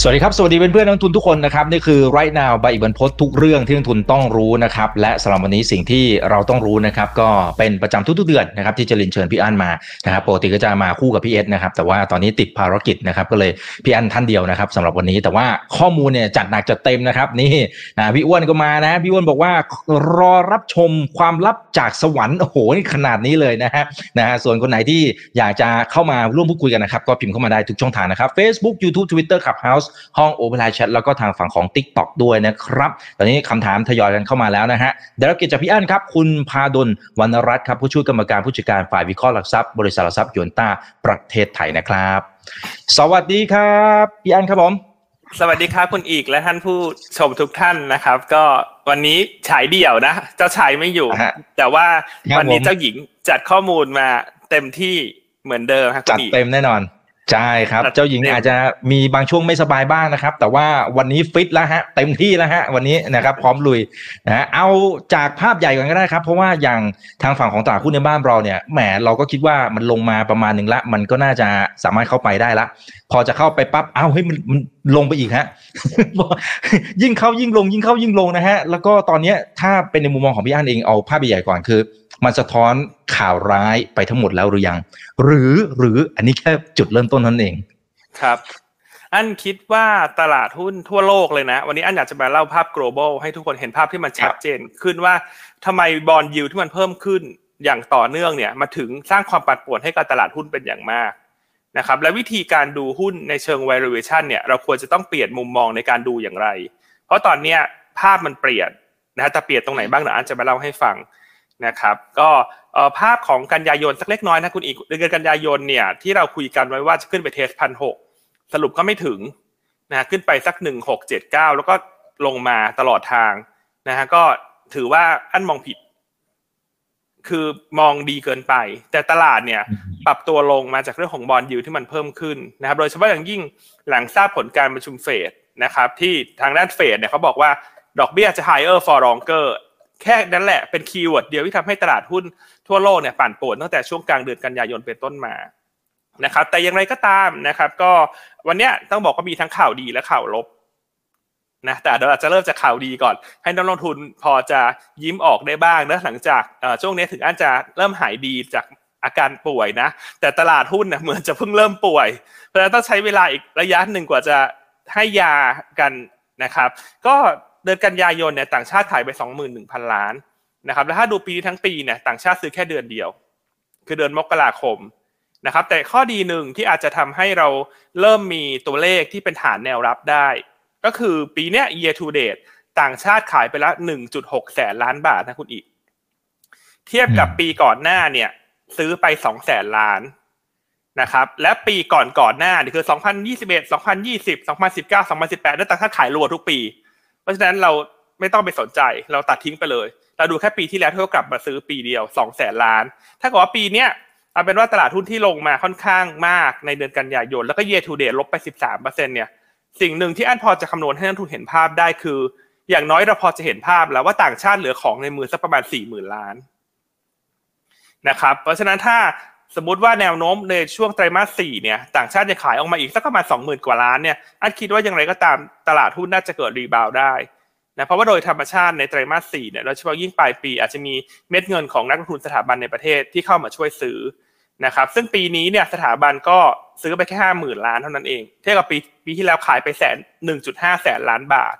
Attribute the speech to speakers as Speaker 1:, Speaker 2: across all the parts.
Speaker 1: สวัสดีครับ สวัสดีเพื่อนๆนักทุนทุกคนนะครับนี่คือ right now ใบอิบันพศทุกเรื่องที่นักทุนต้องรู้นะครับและสำหรับวันนี้สิ่งที่เราต้องรู้นะครับก็เป็นประจำทุกๆเดือนนะครับที่จะลินเชิญพี่อั้นมานะครับปกติก็จะมาคู่กับพี่เอสนะครับแต่ว่าตอนนี้ติดภารกิจนะครับก็เลยพี่อั้นท่านเดียวนะครับสำหรับวันนี้แต่ว่าข้อมูลเนี่ยจัดหนักจัดเต็มนะครับนี่นะพี่อ้วนก็มานะพี่อ้วนบอกว่ารอรับชมความลับจากสวรรค์โอ้โหนี่ขนาดนี้เลยนะฮะนะฮะส่วนคนไหนที่อยากจะเข้ามาร่วมพูดคุยกันนะครับก็พิมพ์เข้ามาได้ทุกช่องทางนะครับ Facebook YouTube Twitter Clubhouse ห้องโอเปร่าแชทแล้วก็ทางฝั่งของ Tik t o อกด้วยนะครับ ตอนนี้คำถามทยอยกันเข้ามาแล้วนะฮะเดี๋ยวเราเกิจจากพี่อั้นครับ คุณพาดลวรรณรัตน์ครับผู้ช่วยกรรมการผู้จัดการฝ่ายวิเคราะห์หลักทรัพย์บริษัทหลักทรัพย์ยนต้าประเทศไทยนะครับ สวัสดีครับพี่อั้นครับผม
Speaker 2: สวัสดีครับคุณอีกและท่านผู้ชมทุกท่านนะครับ ก็วันนี้ฉายเดี่ยวนะเจ้าชายไม่อยู่
Speaker 1: ฮะ
Speaker 2: แต่ว่า
Speaker 1: ครับ
Speaker 2: วันนี้
Speaker 1: ผม
Speaker 2: เจ้าหญิงจัดข้อมูลมาเต็มที่เหมือนเดิมครับคุ
Speaker 1: จัด
Speaker 2: ณอีก
Speaker 1: เต็มแน่นอน ใช่ครับ
Speaker 2: จัด
Speaker 1: เจ้าหญิง
Speaker 2: เต็ม
Speaker 1: อาจจะมีบางช่วงไม่สบายบ้างนะครับ แต่ว่าวันนี้ฟิตแล้วฮะเต็มที่แล้วฮะวันนี้นะครับ พร้อมลุยนะฮะเอาจากภาพใหญ่ก่อนก็ได้ครับ เพราะว่าอย่างทางฝั่งของตลาดหุ้นในบ้านเราเนี่ยแหมเราก็คิดว่ามันลงมาประมาณหนึ่งละ มันก็น่าจะสามารถเข้าไปได้ละ พอจะเข้าไปปั๊บเอ้าเฮ้ยมันมันลงไปอีกฮะยิ่งเข้ายิ่งลงยิ่งเข้ายิ่งลงนะฮะแล้วก็ตอนเนี้ยถ้าเป็นในมุมมองของพี่อั้นเองเอาภาพใหญ่ๆก่อนคือ มันสะท้อนข่าวร้ายไปทั้งหมดแล้วหรือยัง หรือหรืออันนี้แค่จุดเริ่มต้นนั้นเอง
Speaker 2: ครับ อันคิดว่าตลาดหุ้นทั่วโลกเลยนะ วันนี้อันอยากจะมาเล่าภาพ global ให้ทุกคนเห็นภาพที่มันชัดเจนขึ้นว่าทำไมบอลยิวที่มันเพิ่มขึ้นอย่างต่อเนื่องเนี่ยมาถึงสร้างความปั่นป่วนให้กับตลาดหุ้นเป็นอย่างมากนะครับและวิธีการดูหุ้นในเชิง valuation เนี่ยเราควรจะต้องเปลี่ยนมุมมองในการดูอย่างไร เพราะตอนเนี้ยภาพมันเปลี่ยนนะฮะแต่เปลี่ยนตรงไหนบ้างเดี๋ยวอันจะมาเล่าให้ฟัง นะครับก็เอ่อภาพของกันยายนสักเล็กน้อยนะคุณอีกเดือนกันยายนเนี่ยที่เราคุยกันไว้ว่าจะขึ้นไปเทสพันหกสรุปก็ไม่ถึงนะฮะขึ้นไปสักหนึ่งหกเจ็ดเก้าแล้วก็ลงมาตลอดทางนะฮะก็ถือว่าอันมองผิด คือมองดีเกินไป แต่ตลาดเนี่ยปรับตัวลงมาจากเรื่องของ bond yield ที่มันเพิ่มขึ้นนะครับ โดยเฉพาะอย่างยิ่งหลังทราบผลการประชุมเฟดนะครับ ที่ทางด้านเฟดเนี่ยเขาบอกว่าดอกเบี้ยจะ higher for longer แค่นั้นแหละเป็น keyword เดียวที่ทำให้ตลาดหุ้นทั่วโลกเนี่ยปั่นป่วนตั้งแต่ช่วงกลางเดือนกันยายนเป็นต้นมานะครับแต่อย่างไรก็ตามนะครับ ก็วันเนี้ยต้องบอกว่ามีทั้งข่าวดีและข่าวลบนะแต่เดี๋ยวเราจะเริ่มจากข่าวดีก่อน ให้นักลงทุนพอจะยิ้มออกได้บ้างนะหลังจากช่วงนี้ถึงอันจะเริ่มหายดีจากอาการป่วยนะ แต่ตลาดหุ้นเนี่ยเหมือนจะเพิ่งเริ่มป่วย เพราะฉะนั้นต้องใช้เวลาอีกระยะหนึ่งกว่าจะให้ยากันนะครับ ก็ เดือนกันยายนเนี่ยต่างชาติขายไป 21,000 ล้านนะครับแล้วถ้าดูปีทั้งปีเนี่ยต่างชาติซื้อแค่เดือนเดียว คือเดือนมกราคมนะครับแต่ข้อดีหนึ่งที่อาจจะทำให้เราเริ่มมีตัวเลขที่เป็นฐานแนวรับได้ ก็คือปีเนี้ย year to date ต่างชาติขายไปละ 1.6 แสนล้านบาทนะคุณอีก เทียบกับปีก่อนหน้าเนี่ย ซื้อไป 2 แสนล้านนะครับ และปีก่อนก่อนหน้านี่คือ 2021 2020 2019 2018นั่นต่างชาติขายรัวทุกปี เพราะฉะนั้นเราไม่ต้องไปสนใจเราตัดทิ้งไปเลย เราดูแค่ปีที่แล้วที่เขากลับมาซื้อปีเดียว2แสนล้าน ถ้าเกิดว่าปีเนี้ยเอาเป็นว่าตลาดหุ้นที่ลงมาค่อนข้างมากในเดือนกันยายน แล้วก็ year to date ลบไป 13%เนี่ยสิ่งหนึ่งที่อันพอจะคำนวณให้นักลงทุนเห็นภาพได้คือ อย่างน้อยเราพอจะเห็นภาพแล้วว่าต่างชาติเหลือของในมือสักประมาณสี่หมื่นล้านนะครับเพราะฉะนั้นถ้า สมมติว่าแนวโน้มในช่วงไตรมาสสี่เนี่ยต่างชาติจะขายออกมาอีกสักประมาณสองหมื่นกว่าล้านเนี่ยอันคิดว่าอย่างไรก็ตามตลาดหุ้นน่าจะเกิด rebound ได้นะเพราะว่าโดยธรรมชาติในไตรมาสสี่เนี่ยโดยเฉพาะยิ่งปลายปีอาจจะมีเม็ดเงินของนักลงทุนสถาบันในประเทศที่เข้ามาช่วยซื้อนะครับซึ่งปีนี้เนี่ยสถาบันก็ซื้อไปแค่ห้าหมื่นล้านเท่านั้นเองเทียบกับปีปีที่แล้วขายไปแสนหนึ่งจุดห้าแสนล้านบาท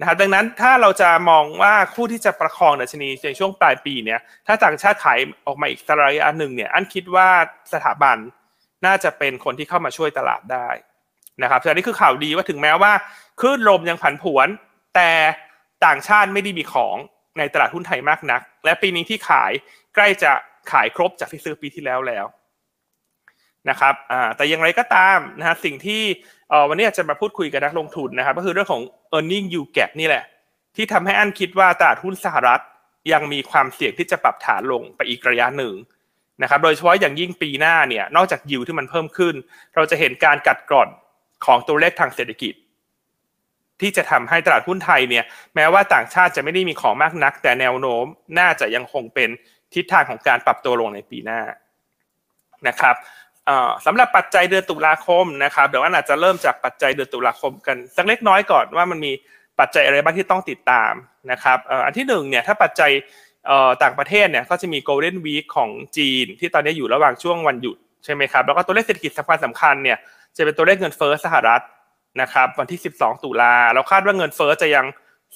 Speaker 2: นะครับดังนั้นถ้าเราจะมองว่าคู่ที่จะประคองดัชนีในช่วงปลายปีเนี่ยถ้าต่างชาติขายออกมาอีกระยะหนึ่งเนี่ยอันคิดว่าสถาบันน่าจะเป็นคนที่เข้ามาช่วยตลาดได้นะครับแต่นี่คือข่าวดีว่าถึงแม้ว่าคลื่นลมยังผันผวน แต่ต่างชาติไม่ได้มีของในตลาดหุ้นไทยมากนัก และปีนี้ที่ขายใกล้จะขายครบจากที่ซื้อปีที่แล้วแล้วนะครับแต่อย่างไรก็ตามนะฮะสิ่งที่ วันนี้จะมาพูดคุยกับนักลงทุนนะครับ ก็คือเรื่องของ e a r n i n g yield gap นี่แหละ ที่ทำให้อันคิดว่าตลาดหุ้นสหรัฐ ยังมีความเสี่ยงที่จะปรับฐานลงไปอีกระยะหนึ่งนะครับ โดยเฉพาะอย่างยิ่งปีหน้าเนี่ย นอกจากยิวที่มันเพิ่มขึ้น เราจะเห็นการกัดกร่อนของตัวเลขทางเศรษฐกิจ ที่จะทำให้ตลาดหุ้นไทยเนี่ย แม้ว่าต่างชาติจะไม่ได้มีของมากนัก แต่แนวโน้มน่าจะยังคงเป็นทิศทางของการปรับตัวลงในปีหน้านะครับ สำหรับปัจจัยเดือนตุลาคมนะครับเดี๋ยวอาจจะเริ่มจากปัจจัยเดือนตุลาคมกันสักเล็กน้อยก่อนว่ามันมีปัจจัยอะไรบ้างที่ต้องติดตามนะครับอันที่หนึ่งเนี่ยถ้าปัจจัยต่างประเทศเนี่ยก็จะมี Golden Week ของจีน ที่ตอนนี้อยู่ระหว่างช่วงวันหยุดใช่ไหมครับแล้วก็ตัวเลขเศรษฐกิจสำคัญสำคัญเนี่ยจะเป็นตัวเลขเงินเฟ้อสหรัฐนะครับวันที่ 12 ตุลาเราคาดว่าเงินเฟ้อจะยัง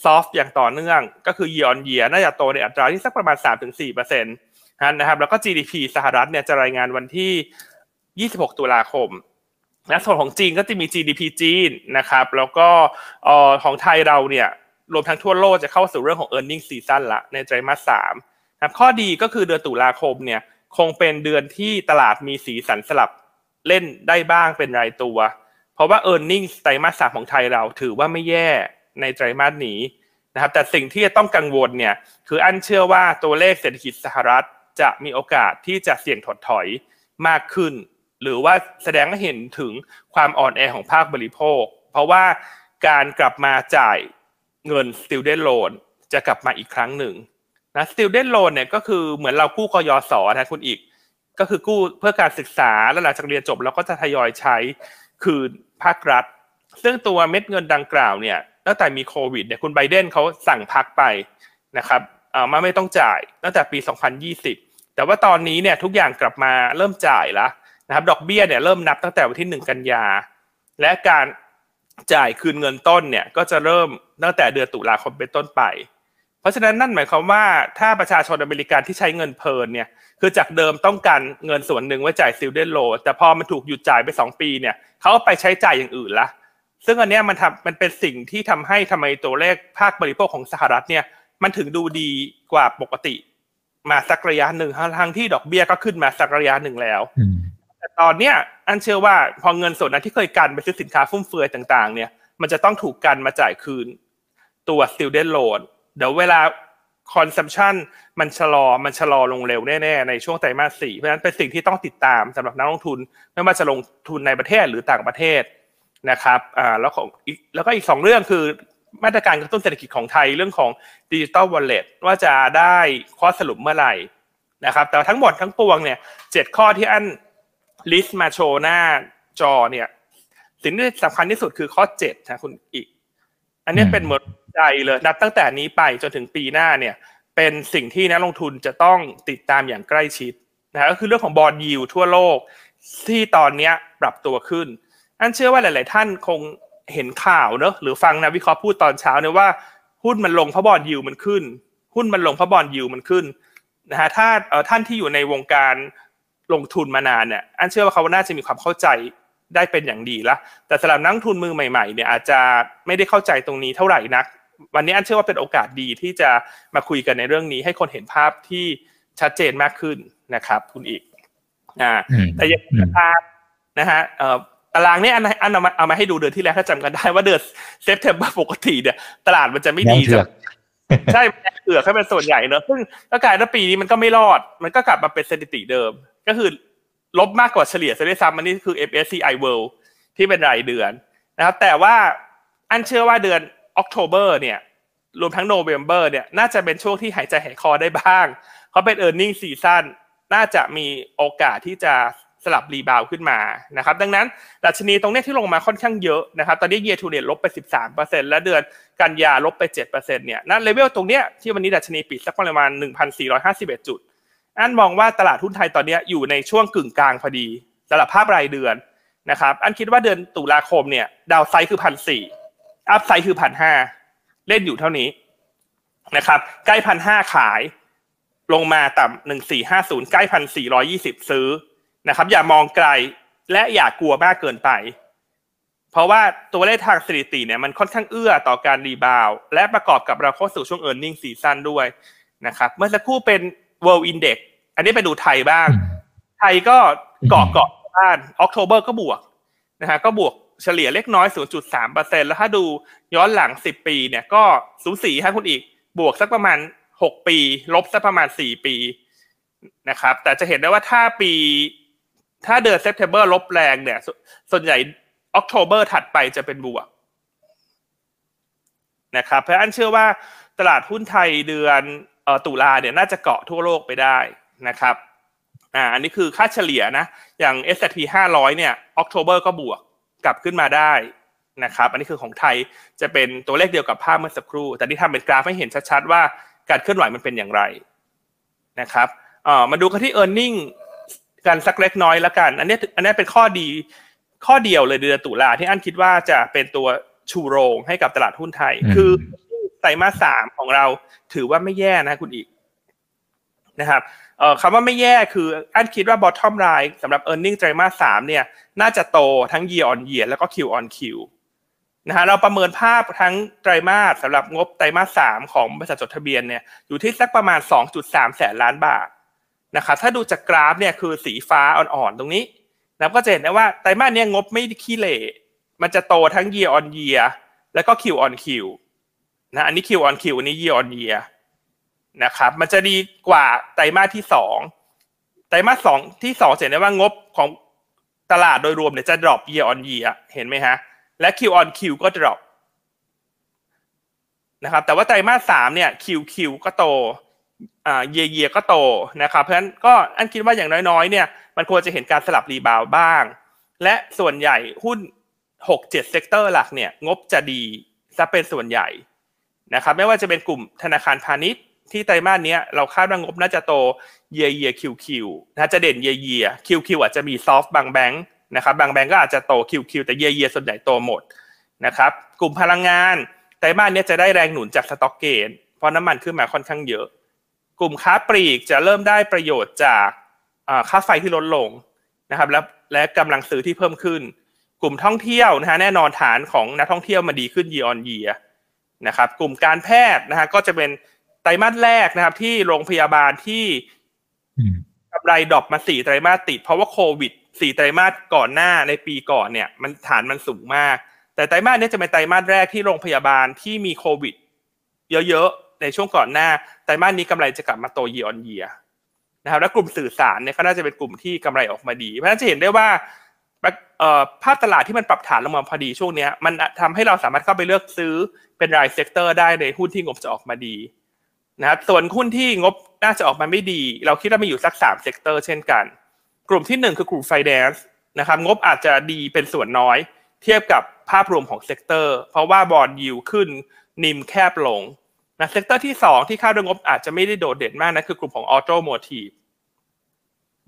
Speaker 2: ซอฟต์อย่างต่อเนื่อง ก็คือ year on year น่าจะโตในอัตราที่สักประมาณ 3-4%นะครับแล้วก็ GDP สหรัฐเนี่ยจะรายงานวันที่ 26 ตุลาคมนะส่วนของจีนก็จะมี GDP จีนนะครับ แล้วก็ของไทยเราเนี่ยรวมทั้งทั่วโลกจะเข้าสู่เรื่องของ e a r n i n g ็ season ละในไตรมาสสามนะครับข้อดีก็คือเดือนตุลาคมเนี่ยคงเป็นเดือนที่ตลาดมีสีสันสลับเล่นได้บ้างเป็นรายตัว เพราะว่า e a r n i n g ไตรมาสสามของไทยเราถือว่าไม่แย่ในไตรมาสนี้นะครับแต่สิ่งที่จะต้องกังวลเนี่ยคืออันเชื่อว่าตัวเลขเศรษฐกิจสหรัฐจะมีโอกาสที่จะเสี่ยงถดถอยมากขึ้น หรือว่าแสดงให้เห็นถึงความอ่อนแอของภาคบริโภค เพราะว่าการกลับมาจ่ายเงิน student loan จะกลับมาอีกครั้งหนึ่งนะ student loan เนี่ยก็คือเหมือนเรากู้กยศนะคุณอีก ก็คือกู้เพื่อการศึกษาแล้วหลังจากเรียนจบเราก็จะทยอยใช้คืนภาครัฐ ซึ่งตัวเม็ดเงินดังกล่าวเนี่ยตั้งแต่มีโควิดเนี่ยคุณไบเดนเขาสั่งพักไปนะครับเออมาไม่ต้องจ่ายตั้งแต่ปี 2020 แต่ว่าตอนนี้เนี่ยทุกอย่างกลับมาเริ่มจ่ายแล้ว นะครับดอกเบี้ยเนี่ยเริ่มนับตั้งแต่วันที่ 1 กันยา และการจ่ายคืนเงินต้นเนี่ยก็จะเริ่มตั้งแต่เดือนตุลาคมเป็นต้นไป เพราะฉะนั้นนั่นหมายความว่าถ้าประชาชนอเมริกันที่ใช้เงินเพลินเนี่ยคือจากเดิมต้องการเงินส่วนหนึ่งไว้จ่ายซิลเดนโลแต่พอมันถูกหยุดจ่ายไป 2 ปีเนี่ยเขาไปใช้จ่ายอย่างอื่นละซึ่งอันนี้มันทำมันเป็นสิ่งที่ทำให้ทำไมตัวเลขภาคบริโภคของสหรัฐเนี่ยมันถึงดูดีกว่าปกติมาสักระยะหนึ่งทั้งที่ดอกเบี้ยก็ขึ้นมาสักระยะหนึ่งแล้ว แต่ตอนเนี้ยอันเชื่อว่าพอเงินส่วนนั้นที่เคยกันไปซื้อสินค้าฟุ่มเฟือยต่าง ๆ เนี่ย มันจะต้องถูกกันมาจ่ายคืนตัว student loan เดี๋ยวเวลา consumption มันชะลอมันชะลอลงเร็วแน่ๆในช่วงไตรมาสสี่เพราะฉะนั้นเป็นสิ่งที่ต้องติดตามสำหรับนักลงทุน ไม่ว่าจะลงทุนในประเทศหรือต่างประเทศนะครับอ่าแล้วของแล้วก็อีกสองเรื่องคือมาตรการกระตุ้นเศรษฐกิจของไทยเรื่องของดิจิตอลวอลเล็ตว่าจะได้ข้อสรุปเมื่อไหร่นะครับแต่ทั้งหมดทั้งปวงเนี่ยเจ็ดข้อที่อัน ลิสต์มาโชว์หน้าจอเนี่ย สิ่งที่สำคัญที่สุดคือข้อเจ็ดนะคุณอีก อันนี้เป็นหมดใจเลยนับตั้งแต่นี้ไปจนถึงปีหน้าเนี่ย เป็นสิ่งที่นักลงทุนจะต้องติดตามอย่างใกล้ชิดนะก็คือเรื่องของบอลยิวทั่วโลกที่ตอนนี้ปรับตัวขึ้น อันเชื่อว่าหลาย ๆ ท่านคงเห็นข่าวเนอะหรือฟังนะวิเคราะห์พูดตอนเช้าเนี่ยว่าหุ้นมันลงเพราะบอลยิวมันขึ้น หุ้นมันลงเพราะบอลยิวมันขึ้นนะฮะถ้าท่านที่อยู่ในวงการ ลงทุนมานานเนี่ยอันเชื่อว่าเขาน่าจะมีความเข้าใจได้เป็นอย่างดีละแต่สำหรับนักทุนมือใหม่ๆเนี่ยอาจจะไม่ได้เข้าใจตรงนี้เท่าไหร่นัก วันนี้อันเชื่อว่าเป็นโอกาสดีที่จะมาคุยกันในเรื่องนี้ ให้คนเห็นภาพที่ชัดเจนมากขึ้นนะครับคุณอีกอ่าแต่ยังตามนะฮะเอ่อตารางนี้อันอันเอามาเอามาให้ดูเดือนที่แล้วถ้าจำกันได้ว่าเดือนSeptember ปกติเนี่ยตลาดมันจะไม่ดี
Speaker 1: จ้ะ
Speaker 2: ใช่เกือกให้เป็นส่วนใหญ่เนอะซึ่งก็กลายว่าปีนี้มันก็ไม่รอด มันก็กลับมาเป็นสถิติเดิม ก็คือลบมากกว่าเฉลี่ยซะด้วยซ้ำอันนี้คือ MSCI World ที่เป็นรายเดือนนะครับ แต่ว่าอันเชื่อว่าเดือน October เนี่ย รวมทั้ง November เนี่ย น่าจะเป็นช่วงที่หายใจหายคอได้บ้าง เพราะเป็น e a r n i n g ซีซั่นน่าจะมีโอกาสที่จะ สลับ rebound ขึ้นมานะครับดังนั้นดัชนีตรงนี้ที่ลงมาค่อนข้างเยอะนะครับตอนนี้เยทูเนตลบไป 13%และเดือนกันยาลบไป 7%เนี่ยนั่นเลเวลตรงเนี้ยที่วันนี้ดัชนีปิดสักประมาณ 1,451 จุด อันมองว่าตลาดหุ้นไทยตอนนี้อยู่ในช่วงกึ่งกลางพอดีสำหรับภาพรายเดือนนะครับอันคิดว่าเดือนตุลาคมเนี่ย downside คือพันสี่ upside คือพันห้าเล่นอยู่เท่านี้นะครับใกล้พันห้าขายลงมาต่ำหนึ่งสี่ห้าศูนย์ใกล้พันสี่ร้อยยี่สิบซื้อ นะครับ อย่ามองไกลและอย่ากลัวมากเกินไป เพราะว่าตัวเลขทางสถิติเนี่ยมันค่อนข้างเอื้อต่อการ rebound และประกอบกับเราเข้าสู่ช่วง e a r n i n g ซีซั่นด้วยนะครับเมื่อสักครู่เป็น world index อันนี้ไปดูไทยบ้าง ไทยก็เกาะเกาะบ้าน October ก็บวกนะฮะก็บวกเฉลี่ยเล็กน้อย 0.3%แล้วถ้าดูย้อนหลัง 10 ปีเนี่ยก็สูสีให้คุณอีก บวกสักประมาณ 6 ปี ลบสักประมาณ 4 ปีนะครับ แต่จะเห็นได้ว่าถ้าปี ถ้าเดือน September ลบแรงเนี่ย ส่วนใหญ่ October ถัดไปจะเป็นบวกนะครับเพราะอันเชื่อว่าตลาดหุ้นไทยเดือนตุลาเนี่ยน่าจะเกาะทั่วโลกไปได้นะครับอ่าอันนี้คือค่าเฉลี่ยนะ อย่าง S&P 500 เนี่ย October ก็บวกกลับขึ้นมาได้นะครับ อันนี้คือของไทยจะเป็นตัวเลขเดียวกับภาพเมื่อสักครู่ แต่ที่ทำเป็นกราฟให้เห็นชัดๆว่าการเคลื่อนไหวมันเป็นอย่างไรนะครับเอ่อมาดูกันที่ e a r n i n g กันสักเล็กน้อยละกัน อันนี้อันนี้เป็นข้อดีข้อเดียวเลยเดือนตุลาที่อันคิดว่าจะเป็นตัวชูโรงให้กับตลาดหุ้นไทย คือไตรมาสสามของเราถือว่าไม่แย่นะคุณอีกนะครับเอ่อคำว่าไม่แย่คืออันคิดว่า bottom line สำหรับ e a r n i n g ไตรมาสสามเนี่ยน่าจะโตทั้ง year on year แล้วก็ Q on Q นะฮะเราประเมินภาพทั้งไตรมาสสำหรับงบไตรมาสสามของบริษัทจดทะเบียนเนี่ยอยู่ที่สักประมาณ 2.3 แสนล้านบาท นะครับถ้าดูจากกราฟเนี่ยคือสีฟ้าอ่อนๆตรงนี้นะก็จะเห็นได้ว่าไตรมาสนี้งบไม่ขี้เหร่มันจะโตทั้ง year on year แล้วก็ Q on Q นะอันนี้ Q on Q อันนี้ year on year นะครับมันจะดีกว่าไตรมาสที่สองไตรมาสสองที่สองเห็นได้ว่างบของตลาดโดยรวมเนี่ยจะ drop year on year เห็นไหมฮะและ Q on Q ก็ drop นะครับแต่ว่าไตรมาสสามเนี่ย QQ ก็โต YY ก็โตนะครับ เพราะฉะนั้นก็อันคิดว่าอย่างน้อยๆเนี่ยมันควรจะเห็นการสลับ rebound บ้าง และส่วนใหญ่หุ้นหกเจ็ด sector หลักเนี่ยงบจะดีซะเป็นส่วนใหญ่นะครับไม่ว่าจะเป็นกลุ่มธนาคารพาณิชย์ที่ไตรมาสนี้เราคาดว่างบน่าจะโต YY QQ นะจะเด่น YY QQ อาจจะมี soft บางแบงค์นะครับบางแบงค์ก็อาจจะโต QQ แต่ YY ส่วนใหญ่โตหมดนะครับกลุ่มพลังงานไตรมาสนี้จะได้แรงหนุนจาก stock gain เพราะน้ำมันขึ้นมาค่อนข้างเยอะ กลุ่มค้าปลีกจะเริ่มได้ประโยชน์จากค่าไฟที่ลดลงนะครับ และและกำลังซื้อที่เพิ่มขึ้น กลุ่มท่องเที่ยวนะฮะแน่นอนฐานของนักท่องเที่ยวมาดีขึ้นยีออนยีนะครับ กลุ่มการแพทย์นะฮะก็จะเป็นไตรมาสแรกนะครับ ที่โรงพยาบาลที่กำไร drop มาสี่ไตรมาสติด เพราะว่าโควิดสี่ไตรมาสก่อนหน้าในปีก่อนเนี่ย มันฐานมันสูงมาก แต่ไตรมาสนี้จะเป็นไตรมาสแรกที่โรงพยาบาลที่มีโควิด เยอะๆ ในช่วงก่อนหน้าไตรมาสนี้กำไรจะกลับมาโต year on year นะครับและกลุ่มสื่อสารเนี่ยก็น่าจะเป็นกลุ่มที่กำไรออกมาดี เพราะฉะนั้นจะเห็นได้ว่าภาพตลาดที่มันปรับฐานลงมาพอดีช่วงนี้มันทำให้เราสามารถเข้าไปเลือกซื้อเป็นราย sector ได้ในหุ้นที่งบจะออกมาดีนะครับส่วนหุ้นที่งบน่าจะออกมาไม่ดี เราคิดว่ามีอยู่สักสาม sector เช่นกัน กลุ่มที่หนึ่งคือกลุ่มไฟแนนซ์นะครับงบอาจจะดีเป็นส่วนน้อย เทียบกับภาพรวมของ sector เพราะว่า bond yield ขึ้น NIM แคบลง นะ sector ที่สองที่คาดว่างบอาจจะไม่ได้โดดเด่นมากนะคือกลุ่มของ automotive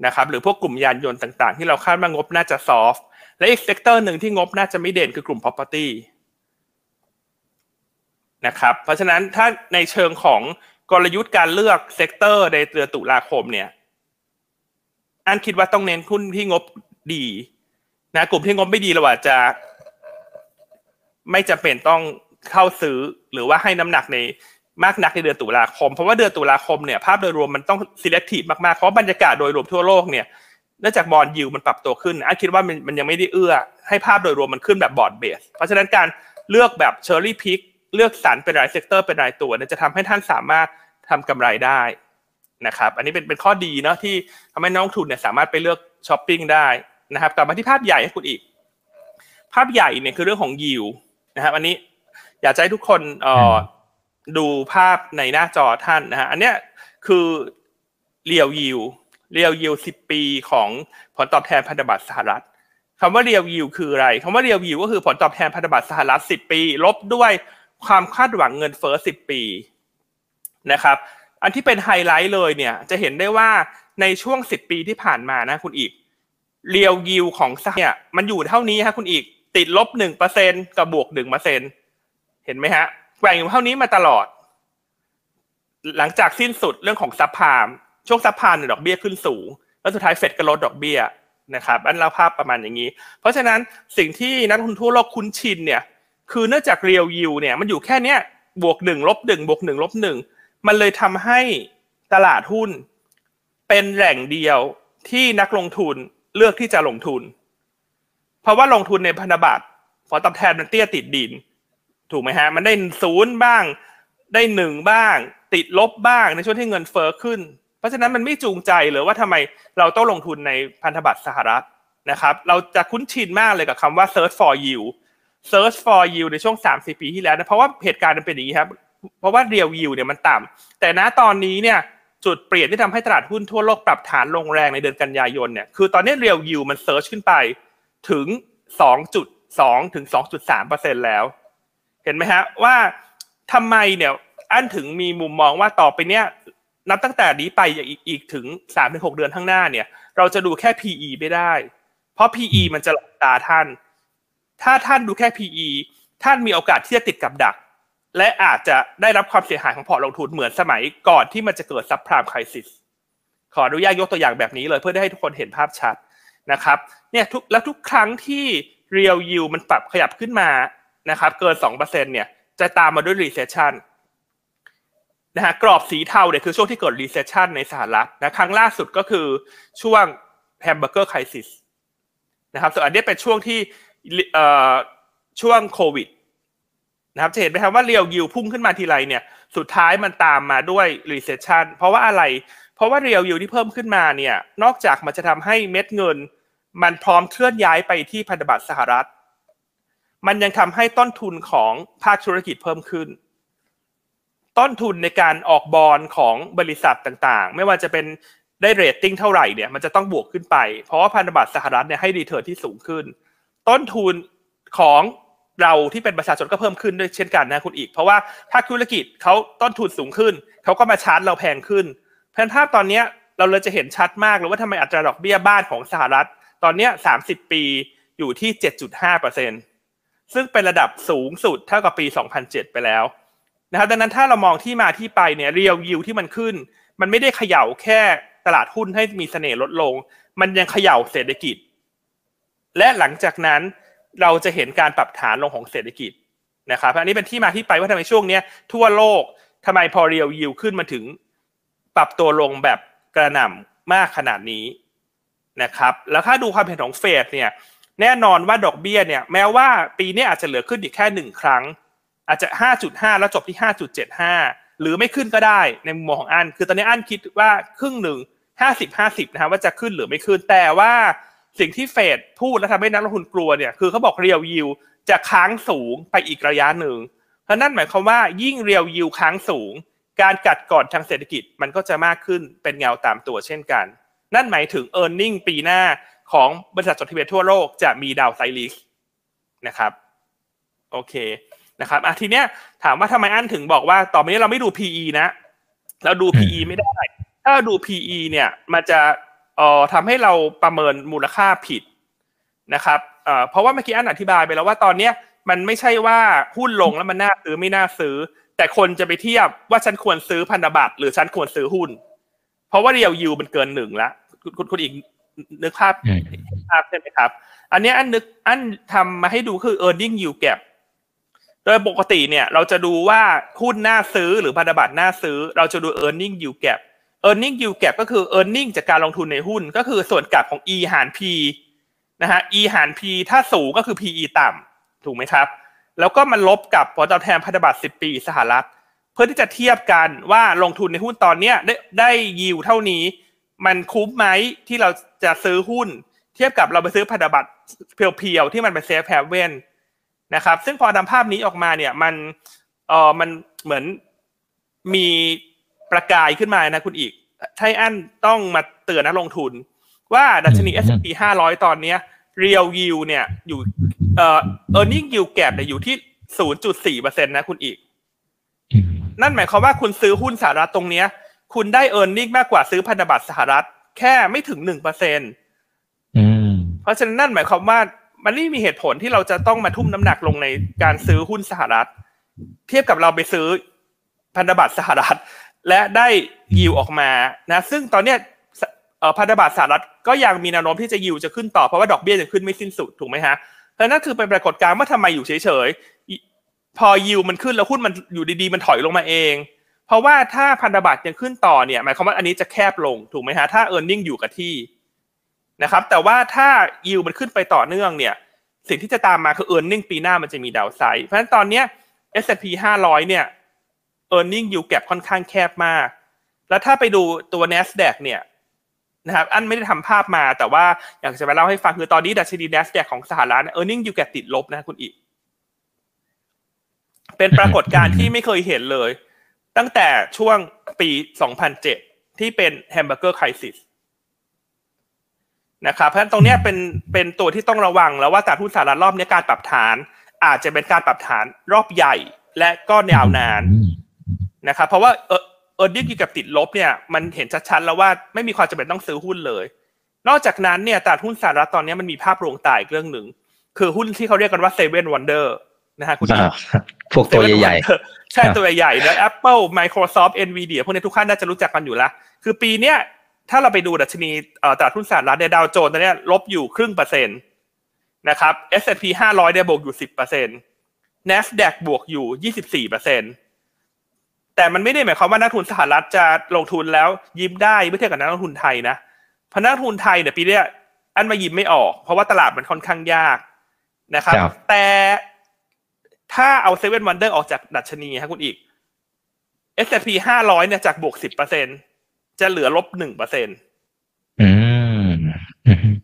Speaker 2: นะครับหรือพวกกลุ่มยานยนต์ต่างๆ ที่เราคาดว่างบน่าจะ soft และอีก sector หนึ่งที่งบน่าจะไม่เด่นคือกลุ่ม property นะครับเพราะฉะนั้นถ้าในเชิงของกลยุทธ์การเลือก sector ในเดือนตุลาคมเนี่ยอันคิดว่าต้องเน้นหุ้นที่งบดีนะกลุ่มที่งบไม่ดีเราอาจจะ ไม่จำเป็นต้องเข้าซื้อหรือว่าให้น้ำหนักใน มากนักในเดือนตุลาคม เพราะว่าเดือนตุลาคมเนี่ยภาพโดยรวมมันต้อง selective มากๆ เพราะบรรยากาศโดยรวมทั่วโลกเนี่ยเนื่องจาก bond yield มันปรับตัวขึ้นอันคิดว่ามันมันยังไม่ได้เอื้อ ให้ภาพโดยรวมมันขึ้นแบบ broad base เพราะฉะนั้นการเลือกแบบ cherry pick เลือกสรรเป็นราย sector เป็นรายตัวเนี่ยจะทำให้ท่านสามารถทำกำไรได้นะครับอันนี้เป็นเป็นข้อดีเนาะที่ทำให้นักลงทุนเนี่ยสามารถไปเลือกช้อปปิ้งได้นะครับกลับมาที่ภาพใหญ่ให้คุณอีก ภาพใหญ่เนี่ยคือเรื่องของยิวนะครับ อันนี้อยากให้ทุกคนเอ่อ ดูภาพในหน้าจอท่านนะฮะอันเนี้ยคือ real yield real yield สิบปีของผลตอบแทนพันธบัตรสหรัฐคำว่า real yield คืออะไรคำว่าเรียวยิวก็คือผลตอบแทนพันธบัตรสหรัฐสิบปี ลบด้วยความคาดหวังเงินเฟ้อสิบปีนะครับ อันที่เป็นไฮไลท์เลยเนี่ยจะเห็นได้ว่าในช่วงสิบปีที่ผ่านมานะคุณอีกเรียวยิวของเนี่ยมันอยู่เท่านี้ฮะคุณอีกติดลบหนึ่งเปอร์เซ็นกับบวกหนึ่งเปอร์เซ็นเห็นไหมฮะ แกว่งอยู่เท่านี้มาตลอด หลังจากสิ้นสุดเรื่องของซับพามช่วงซับพามเนี่ยดอกเบี้ยขึ้นสูง แล้วสุดท้ายเฟดก็ลดดอกเบี้ยนะครับอันเราภาพประมาณอย่างนี้ เพราะฉะนั้นสิ่งที่นักทุนทั่วโลกคุ้นชินเนี่ยคือเนื่องจากเรียวยิวเนี่ยมันอยู่แค่เนี้ยบวกหนึ่งลบหนึ่งบวกหนึ่งลบหนึ่งมันเลยทำให้ตลาดหุ้น เป็นแหล่งเดียวที่นักลงทุนเลือกที่จะลงทุน เพราะว่าลงทุนในพันธบัตรผลตอบแทนมันเตี้ยติดดิน ถูกไหมฮะ มันได้ศูนย์บ้าง ได้หนึ่งบ้าง ติดลบบ้างในช่วงที่เงินเฟอ้อขึ้น เพราะฉะนั้นมันไม่จูงใจเลยว่าทำไมเราต้องลงทุนในพันธบัตรสหรัฐนะครับ เราจะคุ้นชินมากเลยกับคำว่า search for yield search for yield ในช่วง 3-4 ปีที่แล้วนะเพราะว่าเหตุการณ์มันเป็นอย่างนี้ครับ เพราะว่าเรียวยิวเนี่ยมันต่ำแต่ณตอนนี้เนี่ยจุดเปลี่ยนที่ทำให้ตลาดหุ้นทั่วโลกปรับฐานลงแรงในเดือนกันยายนเนี่ยคือตอนนี้เรียวยิวมันเซิร์ชขึ้นไปถึง 2.2 ถึง 2.3เปอร์เซ็นแล้ว เห็นไหมฮะว่าทำไมเนี่ยอันถึงมีมุมมองว่าต่อไปเนี้ยนับตั้งแต่นี้ไปอีกอีกถึงสามถึงหกเดือนข้างหน้าเนี่ย เราจะดูแค่ PE ไม่ได้ เพราะ PE มันจะหลอกตาท่าน ถ้าท่านดูแค่ PE ท่านมีโอกาสที่จะติดกับดัก และอาจจะได้รับความเสียหายของพอร์ตลงทุนเหมือนสมัยก่อนที่มันจะเกิดซับพรามคริสิสขออนุญาตยกตัวอย่างแบบนี้เลยเพื่อให้ทุกคนเห็นภาพชัดนะครับเนี่ยทุกแล้วทุกครั้งที่ real yield มันปรับขยับขึ้นมา นะครับเกิน2%เนี่ยจะตามมาด้วย recession นะฮะกรอบสีเทาเนี่ยคือช่วงที่เกิด recession ในสหรัฐนะครั้งล่าสุดก็คือช่วง hamburger crisis นะครับส่วนอันนี้เป็นช่วงที่ช่วงโควิดนะครับจะเห็นไหมครับว่าเรียวยิวพุ่งขึ้นมาทีไรเนี่ยสุดท้ายมันตามมาด้วย recession เพราะว่าอะไร เพราะว่า real yield ที่เพิ่มขึ้นมาเนี่ยนอกจากมันจะทำให้เม็ดเงิน มันพร้อมเคลื่อนย้ายไปที่พันธบัตรสหรัฐ มันยังทำให้ต้นทุนของภาคธุรกิจเพิ่มขึ้น ต้นทุนในการออกบอลของบริษัทต่างๆ ไม่ว่าจะเป็นได้เรตติ้งเท่าไหร่เนี่ยมันจะต้องบวกขึ้นไป เพราะว่าพันธบัตรสหรัฐเนี่ยให้ return ที่สูงขึ้น ต้นทุนของเราที่เป็นประชาชนก็เพิ่มขึ้นด้วยเช่นกันนะคุณอีก เพราะว่าภาคธุรกิจเขาต้นทุนสูงขึ้น เขาก็มาชาร์จเราแพงขึ้นเพราะภาพตอนนี้เราเลยจะเห็นชัดมากเลยว่าทำไมอัตราดอกเบี้ยบ้านของสหรัฐ ตอนนี้สามสิบปีอยู่ที่เจ็ดจุดห้าเปอร์เซ็นต์ ซึ่งเป็นระดับสูงสุดเท่ากับปีสองพันเจ็ดไปแล้วนะครับดังนั้นถ้าเรามองที่มาที่ไปเนี่ยเรียลยิวที่มันขึ้น มันไม่ได้เขย่าแค่ตลาดหุ้นให้มีเสน่ห์ลดลง มันยังเขย่าเศรษฐกิจ และหลังจากนั้นเราจะเห็นการปรับฐานลงของเศรษฐกิจนะครับอันนี้เป็นที่มาที่ไปว่าทำไมช่วงนี้ทั่วโลกทำไมพอเรียวยิวขึ้นมาถึงปรับตัวลงแบบกระหน่ำมากขนาดนี้นะครับ แล้วถ้าดูความเห็นของเฟดเนี่ย แน่นอนว่าดอกเบี้ยเนี่ยแม้ว่าปีนี้อาจจะเหลือขึ้นอีกแค่หนึ่งครั้ง อาจจะ 5.5 แล้วจบที่ 5.75 หรือไม่ขึ้นก็ได้ในมุมมองของอันคือตอนนี้อันคิดว่าครึ่งหนึ่ง50-50นะครับว่าจะขึ้นหรือไม่ขึ้นแต่ว่าสิ่งที่เฟดพูดแล้วทำให้นักลงทุนกลัวเนี่ยคือเขาบอกเรียวยิวจะค้างสูงไปอีกระยะหนึ่งเพราะนั่นหมายความว่ายิ่งเรียวยิวค้างสูง การกัดก่อนทางเศรษฐกิจมันก็จะมากขึ้นเป็นเงาตามตัวเช่นกัน นั่นหมายถึง e a r n i n g ปีหน้า ของบริษัทจดทะเบียนทั่วโลกจะมีดาวไซริสนะครับโอเคนะครับอะทีเนี้ยถามว่าทำไมอันถึงบอกว่าต่อไปนี้เราไม่ดู PE นะ เราดู PE ไม่ได้ ถ้าดู PE เนี่ยมันจะเอ่อทำให้เราประเมินมูลค่าผิดนะครับเอ่อเพราะว่าเมื่อกี้อันอธิบายไปแล้วว่าตอนเนี้ยมันไม่ใช่ว่าหุ้นลงแล้วมันน่าซื้อไม่น่าซื้อ แต่คนจะไปเทียบว่าฉันควรซื้อพันธบัตรหรือฉันควรซื้อหุ้น เพราะว่าเรียวยูมันเกินหนึ่งละคุณคุณอีก นึกภาพภาพใช่ไหมครับ อันนี้อันนึกอันทำมาให้ดูคือ e a r n i n g yield gap โดยปกติเนี่ย เราจะดูว่าหุ้นน่าซื้อหรือพันธบัตรน่าซื้อ เราจะดู e a r n i n g yield gap e a r n i n g yield gap ก็คือ e a r n i n g จากการลงทุนในหุ้น ก็คือส่วนกลับของ e หาร p นะฮะ e หาร p ถ้าสูงก็คือ PE ต่ำถูกไหมครับ แล้วก็มันลบกับผลตอบแทนพันธบัตร 10 ปีสหรัฐ เพื่อที่จะเทียบกันว่าลงทุนในหุ้นตอนนี้ได้ได้ยิวเท่านี้ มันคุ้มไหมที่เราจะซื้อหุ้น เทียบกับเราไปซื้อพันธบัตร pure ๆที่มันเป็น safe haven นะครับ ซึ่งพอทำภาพนี้ออกมาเนี่ยมันเออมันเหมือนมีประกายขึ้นมานะคุณอีกที่อันต้องมาเตือนนักลงทุน ว่าดัชนี S&P 500 ตอนนี้ real yield เนี่ยอยู่เอ่อ earning yield gap เนี่ยอยู่ที่0.4%นะคุณอีก นั่นหมายความว่าคุณซื้อหุ้นสหรัฐตรงเนี้ย คุณได้ earning มากกว่าซื้อพันธบัตรสหรัฐ แค่ไม่ถึงหนึ่งเปอร์เซ็นต์เพราะฉะนั้นนั่นหมายความว่ามันไม่มีเหตุผลที่เราจะต้องมาทุ่มน้ำหนักลงในการซื้อหุ้นสหรัฐ เทียบกับเราไปซื้อพันธบัตรสหรัฐ และได้ยิวออกมานะ ซึ่งตอนเนี้ยพันธบัตรสหรัฐก็ยังมีแนวโน้มที่จะยิวจะขึ้นต่อเพราะว่าดอกเบี้ยจะขึ้นไม่สิ้นสุดถูกไหมฮะแล้วนั่นคือเป็นปรากฏการณ์ว่าทำไมอยู่เฉยๆพอยิวมันขึ้นแล้วหุ้นมันอยู่ดีๆ มันถอยลงมาเอง เพราะว่าถ้าพันธบัตรยังขึ้นต่อเนี่ยหมายความว่าอันนี้จะแคบลงถูกไหมฮะถ้าเออร์เน็งอยู่กับที่นะครับแต่ว่าถ้ายิวมันขึ้นไปต่อเนื่องเนี่ยสิ่งที่จะตามมาคือเออร์เน็งปีหน้ามันจะมีดาวไซด์เพราะฉะนั้นตอนเนี้ย S&P 500 เนี่ย e a r n i n g yield gap ค่อนข้างแคบมาก แล้วถ้าไปดูตัว NASDAQ เนี่ยนะครับอันไม่ได้ทำภาพมาแต่ว่าอยากจะมาเล่าให้ฟังคือตอนนี้ดัชนี NASDAQ ของสหรัฐ e a r n i n g yield gap ติดลบนะคุณอีกเป็นปรากฏการณ์ที่ไม่เคยเห็นเลย ตั้งแต่ช่วงปี 2007 ที่เป็น hamburger crisis นะครับเพราะฉะนั้นตรงนี้เป็นเป็นตัวที่ต้องระวังแล้วว่าตลาดหุ้นสหรัฐรอบนี้การปรับฐาน อาจจะเป็นการปรับฐานรอบใหญ่และก็ยาวนานนะครับเพราะว่าเออ earning gap ติดลบเนี่ยมันเห็นชัดๆแล้วว่าไม่มีความจำเป็นต้องซื้อหุ้นเลย นอกจากนั้นเนี่ยตลาดหุ้นสหรัฐตอนนี้มันมีภาพลวงตาอีกเรื่องหนึ่งคือหุ้นที่เขาเรียกกันว่า Seven Wonder นะฮะคุณ
Speaker 1: พวกตัวใหญ่
Speaker 2: ๆ ใช่ตัวใหญ่ๆนะ Apple Microsoft Nvidia พวกนี้ทุกท่านน่าจะรู้จักกันอยู่แล้วคือปีเนี้ยถ้าเราไปดูดัชนีตลาดหุ้นสหรัฐในดาวโจนส์ตอนนี้ลบอยู่ครึ่งเปอร์เซ็นต์นะครับ S&P 500เนี่ยบวกอยู่สิบเปอร์เซ็นต์ NASDAQ บวกอยู่ยี่สิบสี่เปอร์เซ็นต์แต่มันไม่ได้หมายความว่านักทุนสหรัฐจะลงทุนแล้วยิ้มได้เมื่อเทียบกับนักลงทุนไทยนะนักทุนไทยเนี่ยปีนี้อันว่ายิ้มไม่ออก เพราะว่าตลาดมันค่อนข้างยากนะครับ แต่ ถ้าเอา Seven Wonder ออกจากดัชนีครับคุณอีก S&P ห้าร้อยเนี่ยจากบวกสิบเปอร์เซ็นจะเหลือลบหนึ่งเปอร์เซ็นต์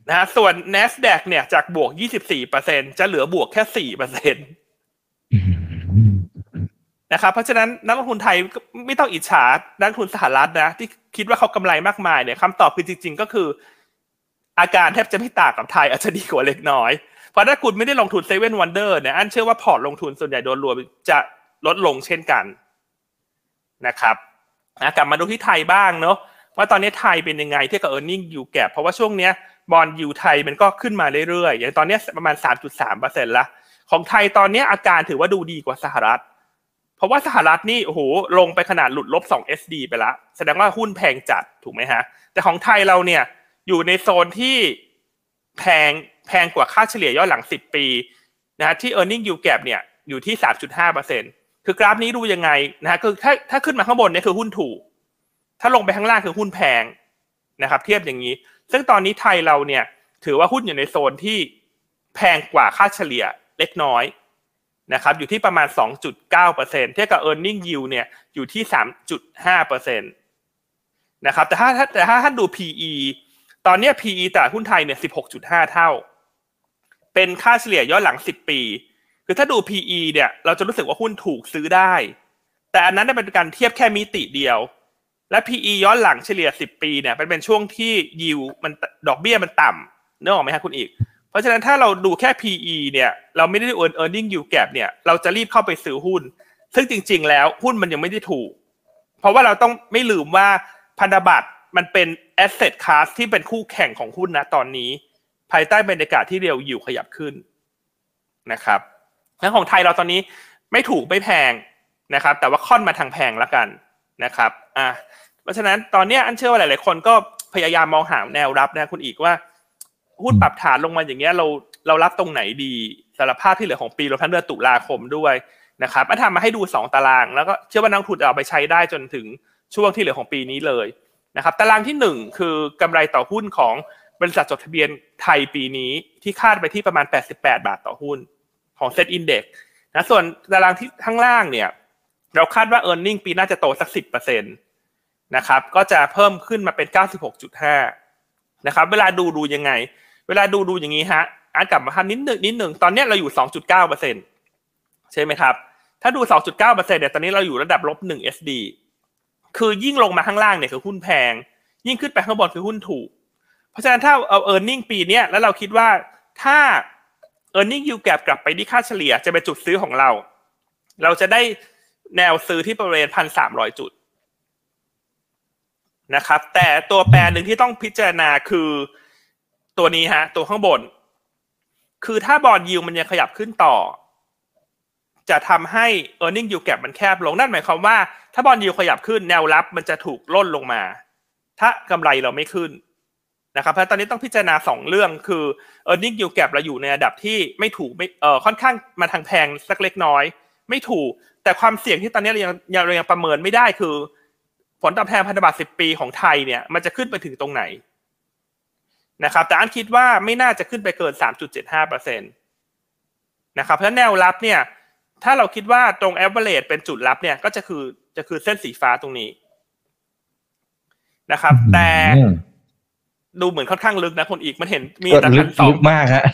Speaker 2: นะฮะส่วน NASDAQ เนี่ยจากบวกยี่สิบสี่เปอร์เซ็นจะเหลือบวกแค่สี่เปอร์เซ็นตนะครับเพราะฉะนั้นนักลงทุนไทยไม่ต้องอิจฉานักลงทุนสหรัฐนะ ที่คิดว่าเขากำไรมากมายเนี่ยคำตอบคือจริง ๆ ก็คือ อาการแทบจะไม่ต่างกับไทยอาจจะดีกว่าเล็กน้อย เพราะถ้าคุณไม่ได้ลงทุน Seven Wonder เนี่ยอันเชื่อว่าพอร์ตลงทุนส่วนใหญ่โดยรวมจะลดลงเช่นกันนะครับกลับมาดูที่ไทยบ้างเนาะว่าตอนนี้ไทยเป็นยังไงเทียบกับ e a r n i n g ยูแกเพราะว่าช่วงเนี้ย bond yield ไทยมันก็ขึ้นมาเรื่อยๆ อย่างตอนนี้ประมาณ 3.3%ละของไทยตอนนี้อาการถือว่าดูดีกว่าสหรัฐ เพราะว่าสหรัฐนี่โอ้โหลงไปขนาดหลุดลบ 2 SD ไปละแสดงว่าหุ้นแพงจัดถูกไหมฮะ แต่ของไทยเราเนี่ยอยู่ในโซนที่แพง แพงกว่าค่าเฉลี่ยย้อนหลัง 10 ปีนะฮะที่ e a r n i n g yield gap เนี่ยอยู่ที่ 3.5%คือกราฟนี้ดูยังไงนะฮะคือถ้าถ้าขึ้นมาข้างบนเนี่ยคือหุ้นถูก ถ้าลงไปข้างล่างคือหุ้นแพงนะครับ เทียบอย่างนี้ ซึ่งตอนนี้ไทยเราเนี่ยถือว่าหุ้นอยู่ในโซนที่แพงกว่าค่าเฉลี่ยเล็กน้อยนะครับอยู่ที่ประมาณ 2.9%เทียบกับ e a r n i n g yield เนี่ยอยู่ที่ 3.5%นะครับแต่ถ้าแต่ถ้าท่านดู PE ตอนนี้ PE แต่หุ้นไทยเนี่ย 16.5 เท่า เป็นค่าเฉลี่ยย้อนหลัง 10 ปี คือถ้าดู PE เนี่ยเราจะรู้สึกว่าหุ้นถูกซื้อได้ แต่อันนั้นเป็นการเทียบแค่มิติเดียว และ PE ย้อนหลังเฉลี่ย 10 ปีเนี่ยเป็นเป็นช่วงที่ยิวมันดอกเบี้ยมันต่ำเนื้อออกไหมครับคุณอีก เพราะฉะนั้นถ้าเราดูแค่ PE เนี่ยเราไม่ได้ดู earning yield gap เนี่ยเราจะรีบเข้าไปซื้อหุ้น ซึ่งจริง ๆ แล้วหุ้นมันยังไม่ได้ถูก เพราะว่าเราต้องไม่ลืมว่าพันธบัตรมันเป็น asset class ที่เป็นคู่แข่งของหุ้นนะตอนนี้ ภายใต้บรรยากาศที่เรียวอยู่ขยับขึ้นนะครับแล้วของไทยเราตอนนี้ไม่ถูกไม่แพงนะครับ แต่ว่าค่อนมาทางแพงแล้วกันนะครับอะเพราะฉะนั้นตอนนี้อันเชื่อว่าหลาย ๆ คนก็พยายามมองหาแนวรับนะคุณอีกว่าหุ้นปรับฐานลงมาอย่างเงี้ยเราเรารับตรงไหนดีสารภาพที่เหลือของปีรวมทั้งเดือนตุลาคมด้วยนะครับมาทำมาให้ดู 2 ตาราง แล้วก็เชื่อว่านักทุนเอาไปใช้ได้จนถึงช่วงที่เหลือของปีนี้เลยนะครับ ตารางที่ 1 คือกำไรต่อหุ้นของ บริษัทจดทะเบียนไทยปีนี้ที่คาดไปที่ประมาณ 88 บาทต่อหุ้นของเซ็ตอินเด็กนะส่วนตารางที่ข้างล่างเนี่ย เราคาดว่า e a r n i n g ปีน่าจะโตสัก 10%นะครับ ก็จะเพิ่มขึ้นมาเป็น 96.5 นะครับ เวลาดูดูยังไง เวลาดูดูอย่างนี้ฮะอ่านกลับมาทำนิดหนึ่งนิดหนึ่งตอนนี้เราอยู่สองจุดเก้าเปอร์เซ็นใช่ไหมครับ ถ้าดูสองจุดเก้าเปอร์เซ็นเนี่ยตอนนี้เราอยู่ระดับลบหนึ่ง SD คือยิ่งลงมาข้างล่างเนี่ยคือหุ้นแพง ยิ่งขึ้นไปข้างบนคือหุ้นถูก ราะฉะนั้นถ้าเอาเออร์เน็งปีนี้แล้วเราคิดว่าถ้าเออร์เน็งยูแกรกลับไปที่ค่าเฉลี่ยจะเป็นจุดซื้อของเรา เราจะได้แนวซื้อที่บริเวณพันสามร้อยจุดนะครับ แต่ตัวแปรหนึ่งที่ต้องพิจารณาคือตัวนี้ฮะ ตัวข้างบน คือถ้าบอลยิวมันยังขยับขึ้นต่อ จะทำให้ e a r n i n g yield gap มันแคบลงนั่นหมายความว่า ถ้าบอลยิวขยับขึ้นแนวรับมันจะถูกล่นลงมา ถ้ากำไรเราไม่ขึ้น นะครับเพราะตอนนี้ต้องพิจารณาสองเรื่องคือ e a r n i n g yield gap เราอยู่ในระดับที่ไม่ถูกไม่เอ่อค่อนข้างมาทางแพงสักเล็กน้อย ไม่ถูก แต่ความเสี่ยงที่ตอนนี้เรายังเรายังประเมินไม่ได้คือ ผลตอบแทนพันธบัตร10 ปีของไทยเนี่ยมันจะขึ้นไปถึงตรงไหนนะครับแต่อันคิดว่าไม่น่าจะขึ้นไปเกิน 3.75%นะครับเพราะแนวรับเนี่ยถ้าเราคิดว่าตรง average เป็นจุดรับเนี่ยก็จะคือจะคือเส้นสีฟ้าตรงนี้นะครับ แต่ ดูเหมือนค่อนข้างลึกนะคนอีกมันเห็นมี
Speaker 1: ระดับสองมากฮะ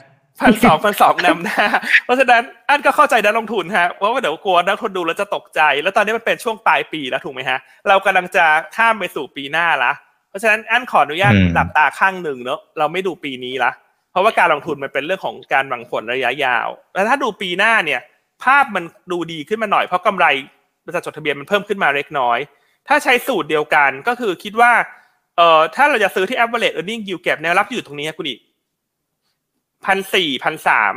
Speaker 2: พันสองพันสองนำหน้า เพราะฉะนั้นอันก็เข้าใจนักลงทุนฮะเพราะว่าเดี๋ยวกลัวนักลงทุนดูแล้วจะตกใจ แล้วตอนนี้มันเป็นช่วงปลายปีแล้วถูกไหมฮะ เรากำลังจะข้ามไปสู่ปีหน้าละเพราะฉะนั้นอันขออนุญาต
Speaker 1: อืม
Speaker 2: หลับตาข้างหนึ่งเนอะเราไม่ดูปีนี้ละเพราะว่าการลงทุนมันเป็นเรื่องของการหวังผลระยะยาว แล้วถ้าดูปีหน้าเนี่ย ภาพมันดูดีขึ้นมาหน่อยเพราะกำไรบริษัทจดทะเบียนมันเพิ่มขึ้นมาเล็กน้อย ถ้าใช้สูตรเดียวกันก็คือคิดว่า เอ่อถ้าเราจะซื้อที่ average earning yield gap แนวรับอยู่ตรงนี้ครับคุณอีกพันสี่พันสาม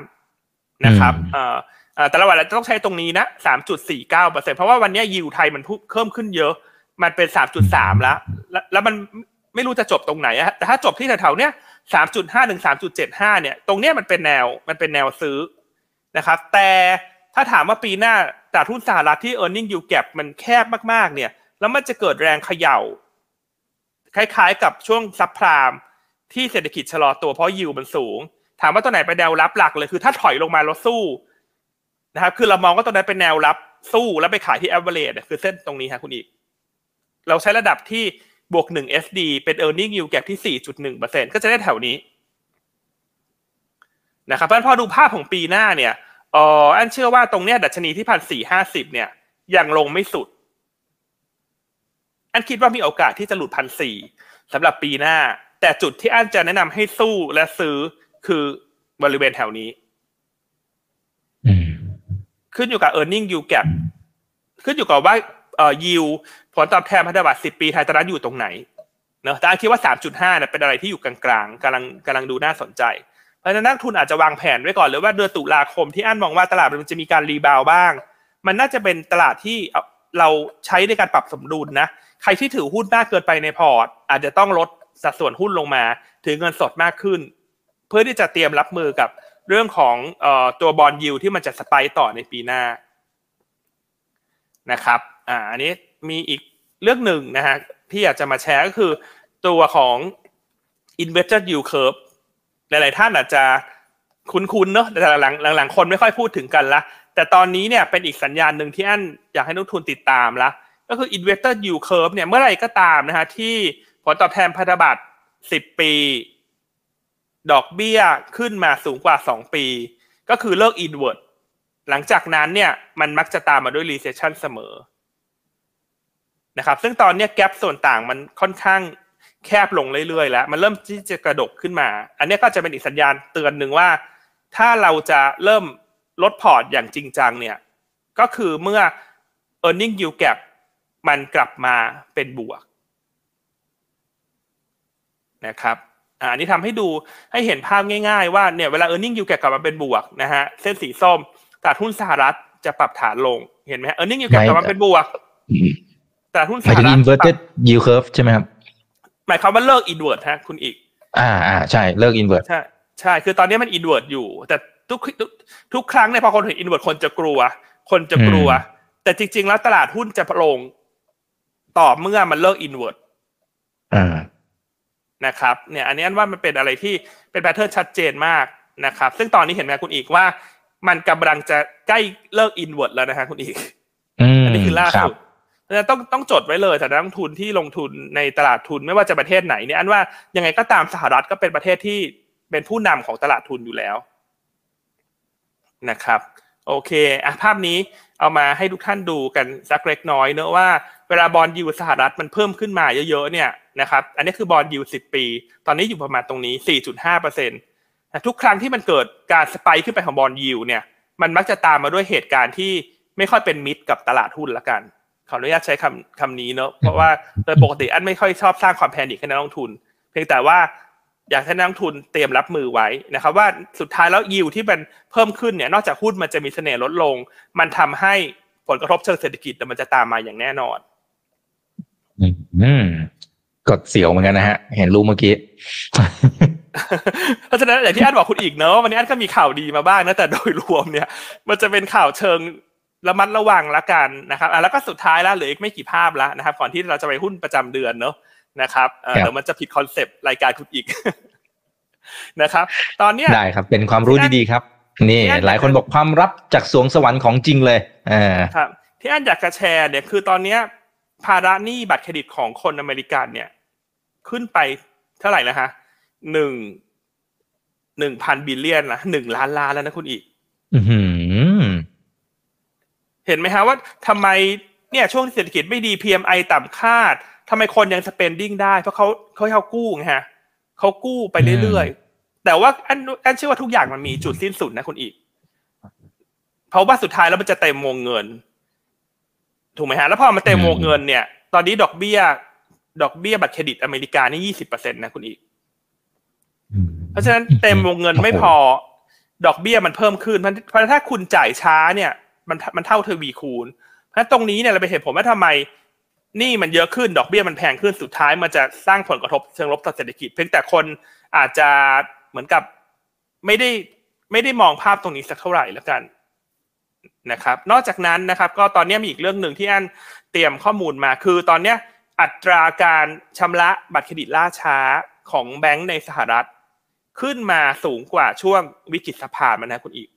Speaker 2: นะครับ
Speaker 1: อืม
Speaker 2: เอ่อเอ่อแต่ละวันเราจะต้องใช้ตรงนี้นะสามจุดสี่เก้าเปอร์เซ็นเพราะว่าวันนี้ยิวไทยมันเพิ่มขึ้นเยอะ มันเป็นสามจุดสามแล้วแล้ว แล้วมันไม่รู้จะจบตรงไหนอะแต่ถ้าจบที่แถวๆเนี้ยสามจุดห้าถึงสามจุดเจ็ดห้าเนี่ย ตรงเนี้ยมันเป็นแนว มันเป็นแนวซื้อนะครับ แต่ถ้าถามว่าปีหน้าตลาดหุ้นสหรัฐที่ e a r n i n g yield gap มันแคบมากๆ เนี่ย แล้วมันจะเกิดแรงเขย่า คล้ายๆ กับช่วงซับพรามที่เศรษฐกิจชะลอตัวเพราะยิวมันสูง ถามว่าตัวไหนเป็นแนวรับหลักเลยคือถ้าถอยลงมาแล้วสู้นะครับ คือเรามองว่าตัวนั้นเป็นแนวรับสู้แล้วไปขายที่ average เนี่ยคือเส้นตรงนี้ฮะคุณอีก เราใช้ระดับที่บวกหนึ่ง SD เป็น earning yield gap ที่สี่จุดหนึ่งเปอร์เซ็นก็จะได้แถวนี้นะครับเพราะพอดูภาพของปีหน้าเนี่ยเอออันเชื่อว่าตรงเนี้ยดัชนีที่พันสี่ห้าสิบเนี่ยยังลงไม่สุด อันคิดว่ามีโอกาสที่จะหลุดพันสี่สำหรับปีหน้า แต่จุดที่อันจะแนะนำให้สู้และซื้อคือบริเวณแถวนี้
Speaker 1: อืม
Speaker 2: ขึ้นอยู่กับ e a r n i n g yield gap ขึ้นอยู่กับว่าเอ่อ yield ผลตอบแทนพันธบัตร10ปีไทยตอนนั้นอยู่ตรงไหนเนอะแต่อันคิดว่า3.5เนี่ยเป็นอะไรที่อยู่กลางๆกำลังกำลังดูน่าสนใจ เพราะฉะนั้นนักทุนอาจจะวางแผนไว้ก่อนเลยว่าเดือนตุลาคมที่อันมองว่าตลาดมันจะมีการ rebound บ้าง มันน่าจะเป็นตลาดที่ เราใช้ในการปรับสมดุลนะ ใครที่ถือหุ้นมากเกินไปในพอร์ต อาจจะต้องลดสัดส่วนหุ้นลงมา ถือเงินสดมากขึ้น เพื่อที่จะเตรียมรับมือกับเรื่องของตัวบอลยูที่มันจะสไปต่อในปีหน้านะครับอ่าอันนี้มีอีกเรื่องหนึ่งนะฮะที่อยากจะมาแชร์ก็คือตัวของ investor yield curve หลาย ๆ ท่านอาจจะคุ้นๆเนอะแต่หลังหลังๆคนไม่ค่อยพูดถึงกันละ แต่ตอนนี้เนี่ยเป็นอีกสัญญาณหนึ่งที่อันอยากให้นักทุนติดตามละก็คือ investor yield curve เนี่ยเมื่อไหร่ก็ตามนะฮะที่ผลตอบแทนพันธบัตร 10 ปี ดอกเบี้ยขึ้นมาสูงกว่า 2 ปี ก็คือเลิก inward หลังจากนั้นเนี่ยมันมักจะตามมาด้วย recession เสมอนะครับซึ่งตอนนี้แกลส่วนต่างมันค่อนข้างแคบลงเรื่อยๆ แล้ว มันเริ่มที่จะกระดกขึ้นมา อันนี้ก็จะเป็นอีกสัญญาณเตือนหนึ่งว่า ถ้าเราจะเริ่ม ลดพอร์ตอย่างจริงจังเนี่ยก็คือเมื่อ e a r n i n g yield gap มันกลับมาเป็นบวกนะครับอ่าอันนี้ทำให้ดูให้เห็นภาพง่ายๆว่าเนี่ยเวลา e a r n i n g yield gap กลับมาเป็นบวกนะฮะเส้นสีส้มตลาดหุ้นสหรัฐจะปรับฐานลงเห็นไหมฮะ e a r n i n g yield gap
Speaker 1: ไม่
Speaker 2: กลับมาเป็นบวกตลาดหุ้น
Speaker 1: ห
Speaker 2: ส
Speaker 1: มาย
Speaker 2: ห
Speaker 1: ถึง
Speaker 2: รัฐ
Speaker 1: inverted yield curve ใช่ไหมครับ
Speaker 2: หมายความว่าเลิก inward ฮะคุณอีก
Speaker 1: อ่าอ่าใช่เลิก invert
Speaker 2: ใช่ใช่คือตอนนี้มันอินเว r ร์อยู่แต่ ทุกทุกทุกครั้งเนี่ยพอคนเห็นอินเว r ร์คนจะกลัว คนจะกลัว
Speaker 1: อืม
Speaker 2: แต่จริง ๆ แล้วตลาดหุ้นจะลงต่อเมื่อมันเลิกอินเว r ร์
Speaker 1: อ่า
Speaker 2: นะครับ เนี่ย อันนี้อันว่ามันเป็นอะไรที่เป็น pattern ชัดเจนมากนะครับ ซึ่งตอนนี้เห็นไหมคุณอีกว่า มันกำลังจะใกล้เลิกอินเว r ร์แล้วนะฮะคุณอีก
Speaker 1: อืม
Speaker 2: อันนี้คือล่า
Speaker 1: ครั
Speaker 2: สุ
Speaker 1: บ
Speaker 2: ดเพราะฉะนั้นต้องต้องจดไว้เลยแต่นักลงทุนที่ลงทุนในตลาดทุนไม่ว่าจะประเทศไหนเนี่ยอันว่ายังไงก็ตามสหรัฐก็เป็นประเทศที่เป็นผู้นำของตลาดทุนอยู่แล้ว นะครับโอเคอะภาพนี้เอามาให้ทุกท่านดูกันสักเล็กน้อยเนอะว่าเวลา bond yield สหรัฐมันเพิ่มขึ้นมาเยอะๆเนี่ยนะครับอันนี้คือ bond yield สิบปี ตอนนี้อยู่ประมาณตรงนี้4.5เปอร์เซ็นต์ทุกครั้งที่มันเกิดการ spike ขึ้นไปของ bond yield เนี่ยมันมักจะตามมาด้วยเหตุการณ์ที่ไม่ค่อยเป็นมิตรกับตลาดหุ้นละกันขออนุญาตใช้คำคำนี้เนอะเพราะว่าโดยปกติอันไม่ค่อยชอบสร้างความแพนิคให้นักลงทุน เพียงแต่ว่า อยากให้นักลงทุนเตรียมรับมือไว้นะครับว่าสุดท้ายแล้วยิวที่มันเพิ่มขึ้นเนี่ยนอกจากหุ้นมันจะมีเสน่ห์ลดลง มันทำให้ผลกระทบเชิงเศรษฐกิจมันจะตามมาอย่างแน่นอน
Speaker 1: อืมกดเสียวเหมือนกันนะฮะ เห็นรูปเมื่อกี้
Speaker 2: เพราะฉะนั้นอย่างที่อันบอกคุณอีกเนอะวันนี้อันก็มีข่าวดีมาบ้างนะแต่โดยรวมเนี่ย มันจะเป็นข่าวเชิงระมัดระวังละกันนะครับอะแล้วก็สุดท้ายแล้วเหลืออีกไม่กี่ภาพแล้วนะครับ ก่อนที่เราจะไปหุ้นประจำเดือนเนอะ นะครับเอ่อ
Speaker 1: ครับ
Speaker 2: เดี๋ยวมันจะผิด concept รายการคุณอีกนะครับ ตอนเนี้ย
Speaker 1: ได้ครับ เป็นความรู้ดีๆครับ นี่
Speaker 2: ที่อัน
Speaker 1: หลายคนบอกความลับจากสรวงสวรรค์ของจริงเลยอ่า
Speaker 2: ครับ ที่อันอยากจะแชร์เนี่ยคือตอนเนี้ยภาระหนี้บัตรเครดิตของคนอเมริกันเนี่ย ขึ้นไปเท่าไหร่นะฮะหนึ่งหนึ่งพัน billion นะหนึ่งล้านล้านแล้วนะคุณอีก
Speaker 1: อืม
Speaker 2: เห็นไหมฮะว่าทำไมเนี่ยช่วงเศรษฐกิจไม่ดี PMI ต่ำคาด ทำไมคนยัง spending ได้ เพราะเขาเขาเขากู้ไงฮะเขากู้ไปเรื่อยๆ แต่ว่าอันอันเชื่อว่าทุกอย่างมันมีจุดสิ้นสุดนะคุณอีก เพราะว่าสุดท้ายแล้วมันจะเต็มวงเงิน ถูกไหมฮะ แล้วพอมันเต็มวงเงินเนี่ย ตอนนี้ดอกเบี้ย ดอกเบี้ยบัตรเครดิตอเมริกานี่ยี่สิบเปอร์เซ็นตนะคุณอีก เพราะฉะนั้นเต็มวงเงินไม่พอ ดอกเบี้ยมันเพิ่มขึ้น เพราะถ้าคุณจ่ายช้าเนี่ย มันมันเท่าทวีคูณ เพราะฉะนั้นตรงนี้เนี่ยเราไปเห็นผมว่าทำไมห นี่มันเยอะขึ้นดอกเบี้ยมันแพงขึ้นสุดท้ายมันจะสร้างผลกระทบเชิงลบต่อเศรษฐกิจ เพียงแต่คนอาจจะเหมือนกับไม่ได้ไม่ได้มองภาพตรงนี้สักเท่าไหร่แล้วกันนะครับ นอกจากนั้นนะครับ ก็ตอนนี้มีอีกเรื่องหนึ่งที่อันเตรียมข้อมูลมาคือตอนเนี้ยอัตราการชำระบัตรเครดิตล่าช้าของแบงก์ในสหรัฐ ขึ้นมาสูงกว่าช่วงวิกฤตสภาพนะคุณอีก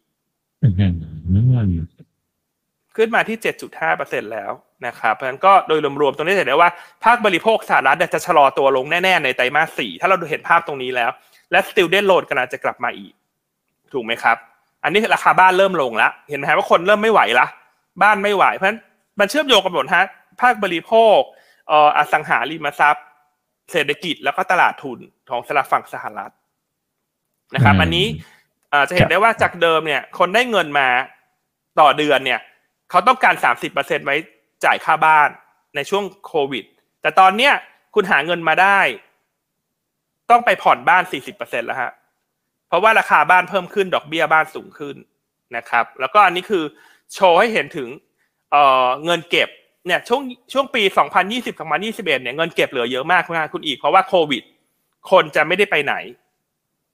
Speaker 2: ขึ้นมาที่7.5เปอร์เซ็นแล้ว นะครับ เพราะฉะนั้นก็โดยรวมๆ ตรงนี้เห็นได้ว่าภาคบริโภคสหรัฐจะชะลอตัวลงแน่ๆ ในไตรมาส4ถ้าเราดูเห็นภาพตรงนี้แล้ว และ student loan กำลังจะกลับมาอีก ถูกไหมครับ อันนี้ราคาบ้านเริ่มลงแล้วเห็นไหมว่าคนเริ่มไม่ไหวละบ้านไม่ไหว เพราะฉะนั้นมันเชื่อมโยงกันหมดฮะภาคบริโภคเอ่ออสังหาริมทรัพย์ เศรษฐกิจแล้วก็ตลาดทุนของสลับฝั่งสหรัฐนะครับ อันนี้จะเห็นได้ว่าจากเดิมเนี่ย คนได้เงินมาต่อเดือนเนี่ย เขาต้องการสามสิบเปอร์เซ็นไว้ จ่ายค่าบ้านในช่วงโควิด แต่ตอนเนี้ยคุณหาเงินมาได้ ต้องไปผ่อนบ้านสี่สิบเปอร์เซ็นแล้วฮะ เพราะว่าราคาบ้านเพิ่มขึ้นดอกเบี้ยบ้านสูงขึ้นนะครับ แล้วก็อันนี้คือโชว์ให้เห็นถึงเเงินเก็บเนี่ยช่วงช่วงปี 2020 2021เนี่ยเงินเก็บเหลือเยอะมากคุณอาคุณอีก เพราะว่าโควิด คนจะไม่ได้ไปไหน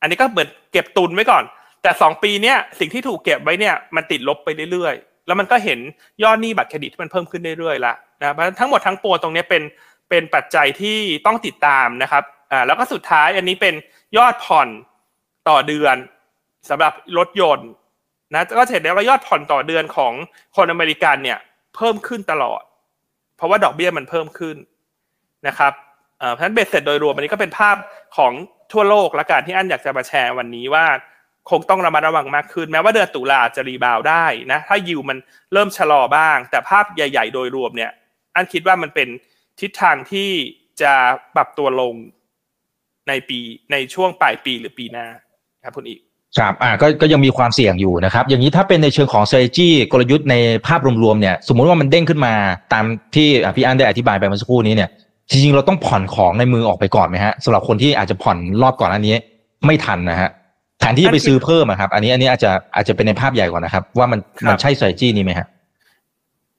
Speaker 2: อันนี้ก็เหมือนเก็บตุนไว้ก่อน แต่สองปีเนี้ยสิ่งที่ถูกเก็บไว้เนี่ยมันติดลบไปเรื่อยๆ แล้วมันก็เห็นยอดหนี้บัตรเครดิตที่มันเพิ่มขึ้นเรื่อยๆละนะเพราะทั้งหมดทั้งปวงตรงนี้เป็นเป็นปัจจัยที่ต้องติดตามนะครับอ่าแล้วก็สุดท้ายอันนี้เป็นยอดผ่อนต่อเดือนสำหรับรถยนต์นะก็เห็นได้ว่ายอดผ่อนต่อเดือนของคนอเมริกันเนี่ยเพิ่มขึ้นตลอด เพราะว่าดอกเบี้ยมันเพิ่มขึ้นนะครับเพราะฉะนั้นเบสเสร็จโดยรวมอันนี้ก็เป็นภาพของทั่วโลกละการที่อันอยากจะมาแชร์วันนี้ว่า คงต้องระมัดระวังมากขึ้น แม้ว่าเดือนตุลาจะรีบาวได้นะถ้ายิวมันเริ่มชะลอบ้าง แต่ภาพใหญ่ ๆ โดยรวมเนี่ยอันคิดว่ามันเป็นทิศทางที่จะปรับตัวลงในปีในช่วงปลายปีหรือปีหน้าครับคุณอีก
Speaker 1: ครับอ่าก็ก็ยังมีความเสี่ยงอยู่นะครับ อย่างนี้ถ้าเป็นในเชิงของ strategy กลยุทธ์ในภาพรวมๆเนี่ย สมมุติว่ามันเด้งขึ้นมาตามที่พี่อันได้อธิบายไปเมื่อสักครู่นี้เนี่ย จริงๆ เราต้องผ่อนของในมือออกไปก่อนไหมฮะสำหรับคนที่อาจจะผ่อนรอบก่อนอันนี้ ไม่ทันนะฮะ นที่จะไปซื้อเพิ่มครับ อันนี้อันนี้อาจจะอาจจะเป็นในภาพใหญ่ก่อนนะครับ ว่ามันมันใช่ strategy นี้ไหมฮะ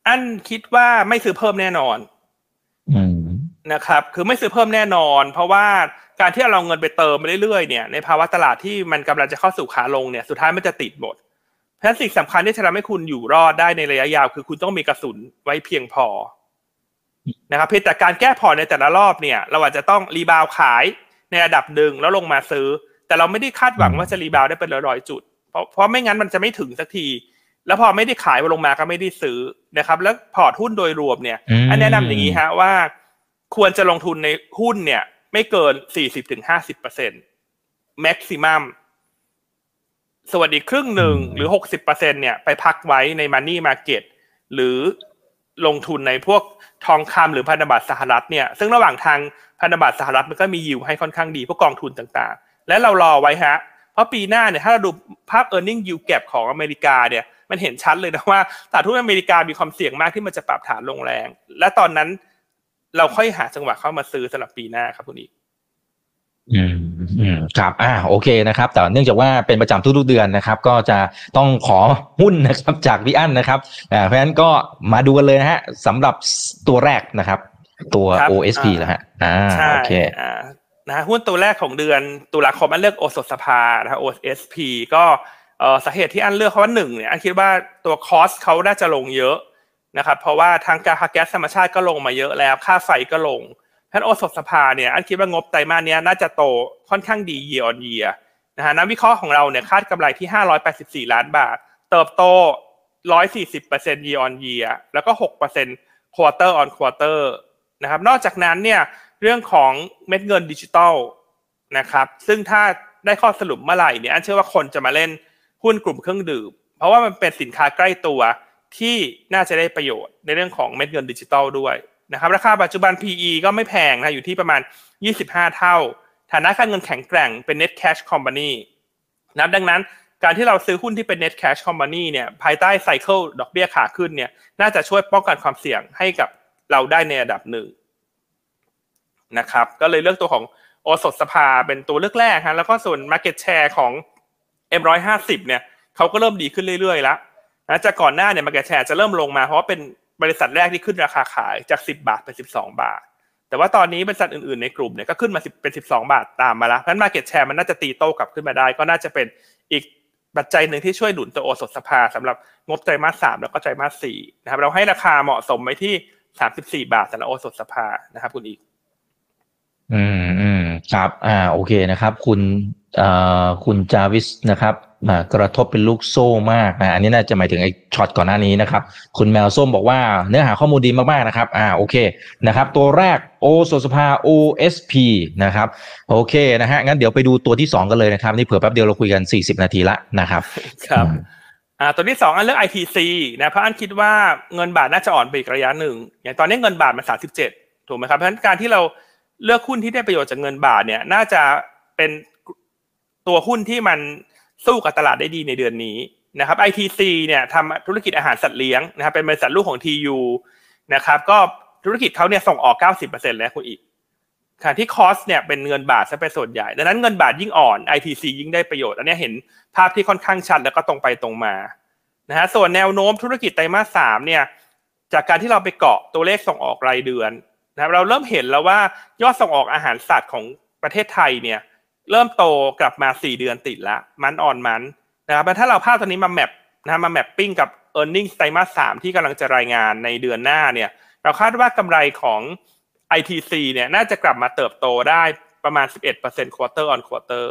Speaker 2: อันคิดว่าไม่ซื้อเพิ่มแน่นอน
Speaker 1: อืม
Speaker 2: นะครับ คือไม่ซื้อเพิ่มแน่นอน เพราะว่าการที่เราเงินไปเติมไปเรื่อยๆเนี่ยในภาวะตลาดที่มันกำลังจะเข้าสู่ขาลงเนี่ยสุดท้ายมันจะติดหมดเพราะฉะนั้นสิ่งสำคัญที่จะทำให้คุณอยู่รอดได้ในระยะยาว คือคุณต้องมีกระสุนไว้เพียงพอนะครับเพียงแต่การแก้พอร์ตในแต่ละรอบเนี่ย เราอาจจะต้อง rebound ขายในระดับหนึ่งแล้วลงมาซื้อ แต่เราไม่ได้คาดหวังว่าจะ rebound ได้เป็นร้อยๆจุด เพราะเพราะไม่งั้นมันจะไม่ถึงสักที แล้วพอไม่ได้ขายลงมาก็ไม่ได้ซื้อนะครับ แล้วพอร์ตหุ้นโดยรวมเนี่ย อันแนะนำอย่างนี้ฮะว่า ควรจะลงทุนในหุ้นเนี่ย ไม่เกินสี่สิบถึงห้าสิบเปอร์เซ็นต์ maximum ส่วนอีกครึ่งหนึ่งหรือหกสิบเปอร์เซ็นเนี่ยไปพักไว้ใน money market หรือลงทุนในพวกทองคำหรือพันธบัตรสหรัฐเนี่ย ซึ่งระหว่างทางพันธบัตรสหรัฐมันก็มียิวให้ค่อนข้างดีพวกกองทุนต่างๆ และเรารอไว้ฮะ เพราะปีหน้าเนี่ยถ้าเราดูภาพ e a r n i n g yield gap ของอเมริกาเนี่ยมันเห็นชัดเลยนะว่าตลาดหุ้นอเมริกามีความเสี่ยงมากที่มันจะปรับฐานลงแรง และตอนนั้นเราค่อยหาจังหวะเข้ามาซื้อสำหรับปีหน้าครับคุณอีก
Speaker 1: อืมอืมครับอ่าโอเคนะครับ แต่เนื่องจากว่าเป็นประจำทุกๆเดือนนะครับ ก็จะต้องขอหุ้นนะครับจากพี่อั้นนะครับอ่าเพราะฉะนั้นก็มาดูกันเลยนะฮะสำหรับตัวแรกนะครับ ตัว
Speaker 2: ครับ
Speaker 1: OSP
Speaker 2: อ่า
Speaker 1: แล้วฮะอ่า
Speaker 2: ใช่
Speaker 1: โอเค
Speaker 2: อ่า นะหุ้นตัวแรกของเดือนตุลาคมอันเลือกโอสถสภานะ OSP ก็เอ่อสาเหตุที่อันเลือกเพราะว่าหนึ่งเนี่ยอันคิดว่าตัวคอสเขาน่าจะลงเยอะนะครับเพราะว่าทางการแก๊สธรรมชาติก็ลงมาเยอะแล้ว ค่าไฟก็ลงท่านโอสถสภาเนี่ยอันคิดว่างบไตรมาสนี้น่าจะโตค่อนข้างดี year on year นะฮะนักวิเคราะห์ของเราเนี่ยคาดกำไรที่ 584 ล้านบาท เติบโต 140% year on year แล้วก็ 6% quarter on quarter นะครับนอกจากนั้นเนี่ย เรื่องของเม็ดเงินดิจิตอลนะครับซึ่งถ้าได้ข้อสรุปเมื่อไหร่เนี่ยอันเชื่อว่าคนจะมาเล่นหุ้นกลุ่มเครื่องดื่ม เพราะว่ามันเป็นสินค้าใกล้ตัวที่น่าจะได้ประโยชน์ในเรื่องของเม็ดเงินดิจิตอลด้วยนะครับราคาปัจจุบัน PE ก็ไม่แพงนะอยู่ที่ประมาณ 25 เท่า ฐานะการเงินแข็งแกร่งเป็น net cash company นะดังนั้นการที่เราซื้อหุ้นที่เป็น net cash company เนี่ยภายใต้ไซเคิลดอกเบี้ยขาขึ้นเนี่ยน่าจะช่วยป้องกันความเสี่ยงให้กับเราได้ในระดับหนึ่ง นะครับ ก็เลยเลือกตัวของโอสถสภาเป็นตัวเลือกแรกฮะแล้วก็ส่วน market share ของ M150 เนี่ยเขาก็เริ่มดีขึ้นเรื่อยๆแล้วนะจากก่อนหน้าเนี่ย market share จะเริ่มลงมาเพราะว่าเป็นบริษัทแรกที่ขึ้นราคาขายจาก 10 บาทเป็น 12 บาท แต่ว่าตอนนี้บริษัทอื่นๆในกลุ่มเนี่ยก็ขึ้นมาเป็น 12 บาทตามมาแล้วนั้น market share มันน่าจะตีโต้กลับขึ้นมาได้ ก็น่าจะเป็นอีกปัจจัยหนึ่งที่ช่วยหนุนตัวโอสถสภาสำหรับงบไตรมาสสามแล้วก็ไตรมาสสี่นะครับเราให้ราคาเหมาะสมไว้ที่ 34 บาทสำหรับโอสถสภานะครับคุณอีก
Speaker 1: อืมอืมครับ อ่า โอเคนะครับ คุณอ่อคุณจาวิสนะครับอ่ากระทบเป็นลูกโซ่มากนะ อันนี้น่าจะหมายถึงไอ้ช็อตก่อนหน้านี้นะครับ คุณแมวส้มบอกว่าเนื้อหาข้อมูลดีมากๆนะครับ อ่า โอเค นะครับ ตัวแรกโอสถสภา OSP นะครับ โอเคนะฮะ งั้นเดี๋ยวไปดูตัวที่สองกันเลยนะครับ นี่เผื่อแป๊บเดียวเราคุยกัน 40 นาทีละนะครับ
Speaker 2: ครับ อ่า ตัวที่สองอันเลือก ITC นะ เพราะอันคิดว่าเงินบาทน่าจะอ่อนไปอีกระยะหนึ่ง อย่างตอนนี้เงินบาทมันสามสิบเจ็ดถูกไหมครับ เพราะฉะนั้นการที่เรา เลือกหุ้นที่ได้ประโยชน์จากเงินบาทเนี่ย น่าจะเป็นตัวหุ้นที่มันสู้กับตลาดได้ดีในเดือนนี้นะครับ ITC เนี่ยทำธุรกิจอาหารสัตว์เลี้ยงนะครับเป็นบริษัทลูกของ TU นะครับก็ธุรกิจเขาเนี่ยส่งออก 90%แล้วคุณอีกขณะที่คอสเนี่ยเป็นเงินบาทซะเป็นส่วนใหญ่ ดังนั้นเงินบาทยิ่งอ่อน ITC ยิ่งได้ประโยชน์ อันนี้เห็นภาพที่ค่อนข้างชัดแล้วก็ตรงไปตรงมานะฮะส่วนแนวโน้มธุรกิจไตรมาสสามเนี่ยจากการที่เราไปเกาะตัวเลขส่งออกรายเดือน นะครับเราเริ่มเห็นแล้วว่ายอดส่งออกอาหารสัตว์ของประเทศไทยเนี่ยเริ่มโตกลับมา 4 เดือนติดละมันออนมันนะครับถ้าเราภาพตัวนี้มาแมปนะมา mapping กับ e a r n i n g ไตรมาสสามที่กำลังจะรายงานในเดือนหน้าเนี่ยเราคาดว่ากำไรของ ITC เนี่ยน่าจะกลับมาเติบโตได้ประมาณ 11% quarter on quarter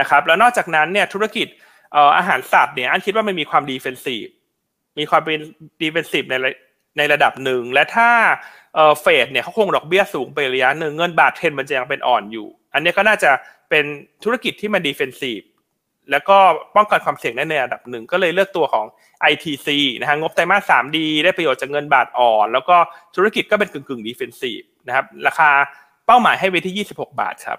Speaker 2: นะครับแล้วนอกจากนั้นเนี่ยธุรกิจอาหารสัตว์เนี่ยอันคิดว่ามันมีความ defensive มีความเป็น defensive ในในระดับหนึ่งและถ้า เฟดเนี่ยเขาคงดอกเบี้ยสูงไประยะหนึ่งเงินบาทเทนมันจะยังเป็นอ่อนอยู่ อันนี้ก็น่าจะเป็นธุรกิจที่มัน defensive แล้วก็ป้องกันความเสี่ยงได้ในระดับหนึ่งก็เลยเลือกตัวของ ITC นะฮะงบไตรมาสสามดีได้ประโยชน์จากเงินบาทอ่อน แล้วก็ธุรกิจก็เป็นกึ่งกึ่ง defensive นะครับ ราคาเป้าหมายให้ไว้ที่ 26 บาทครับ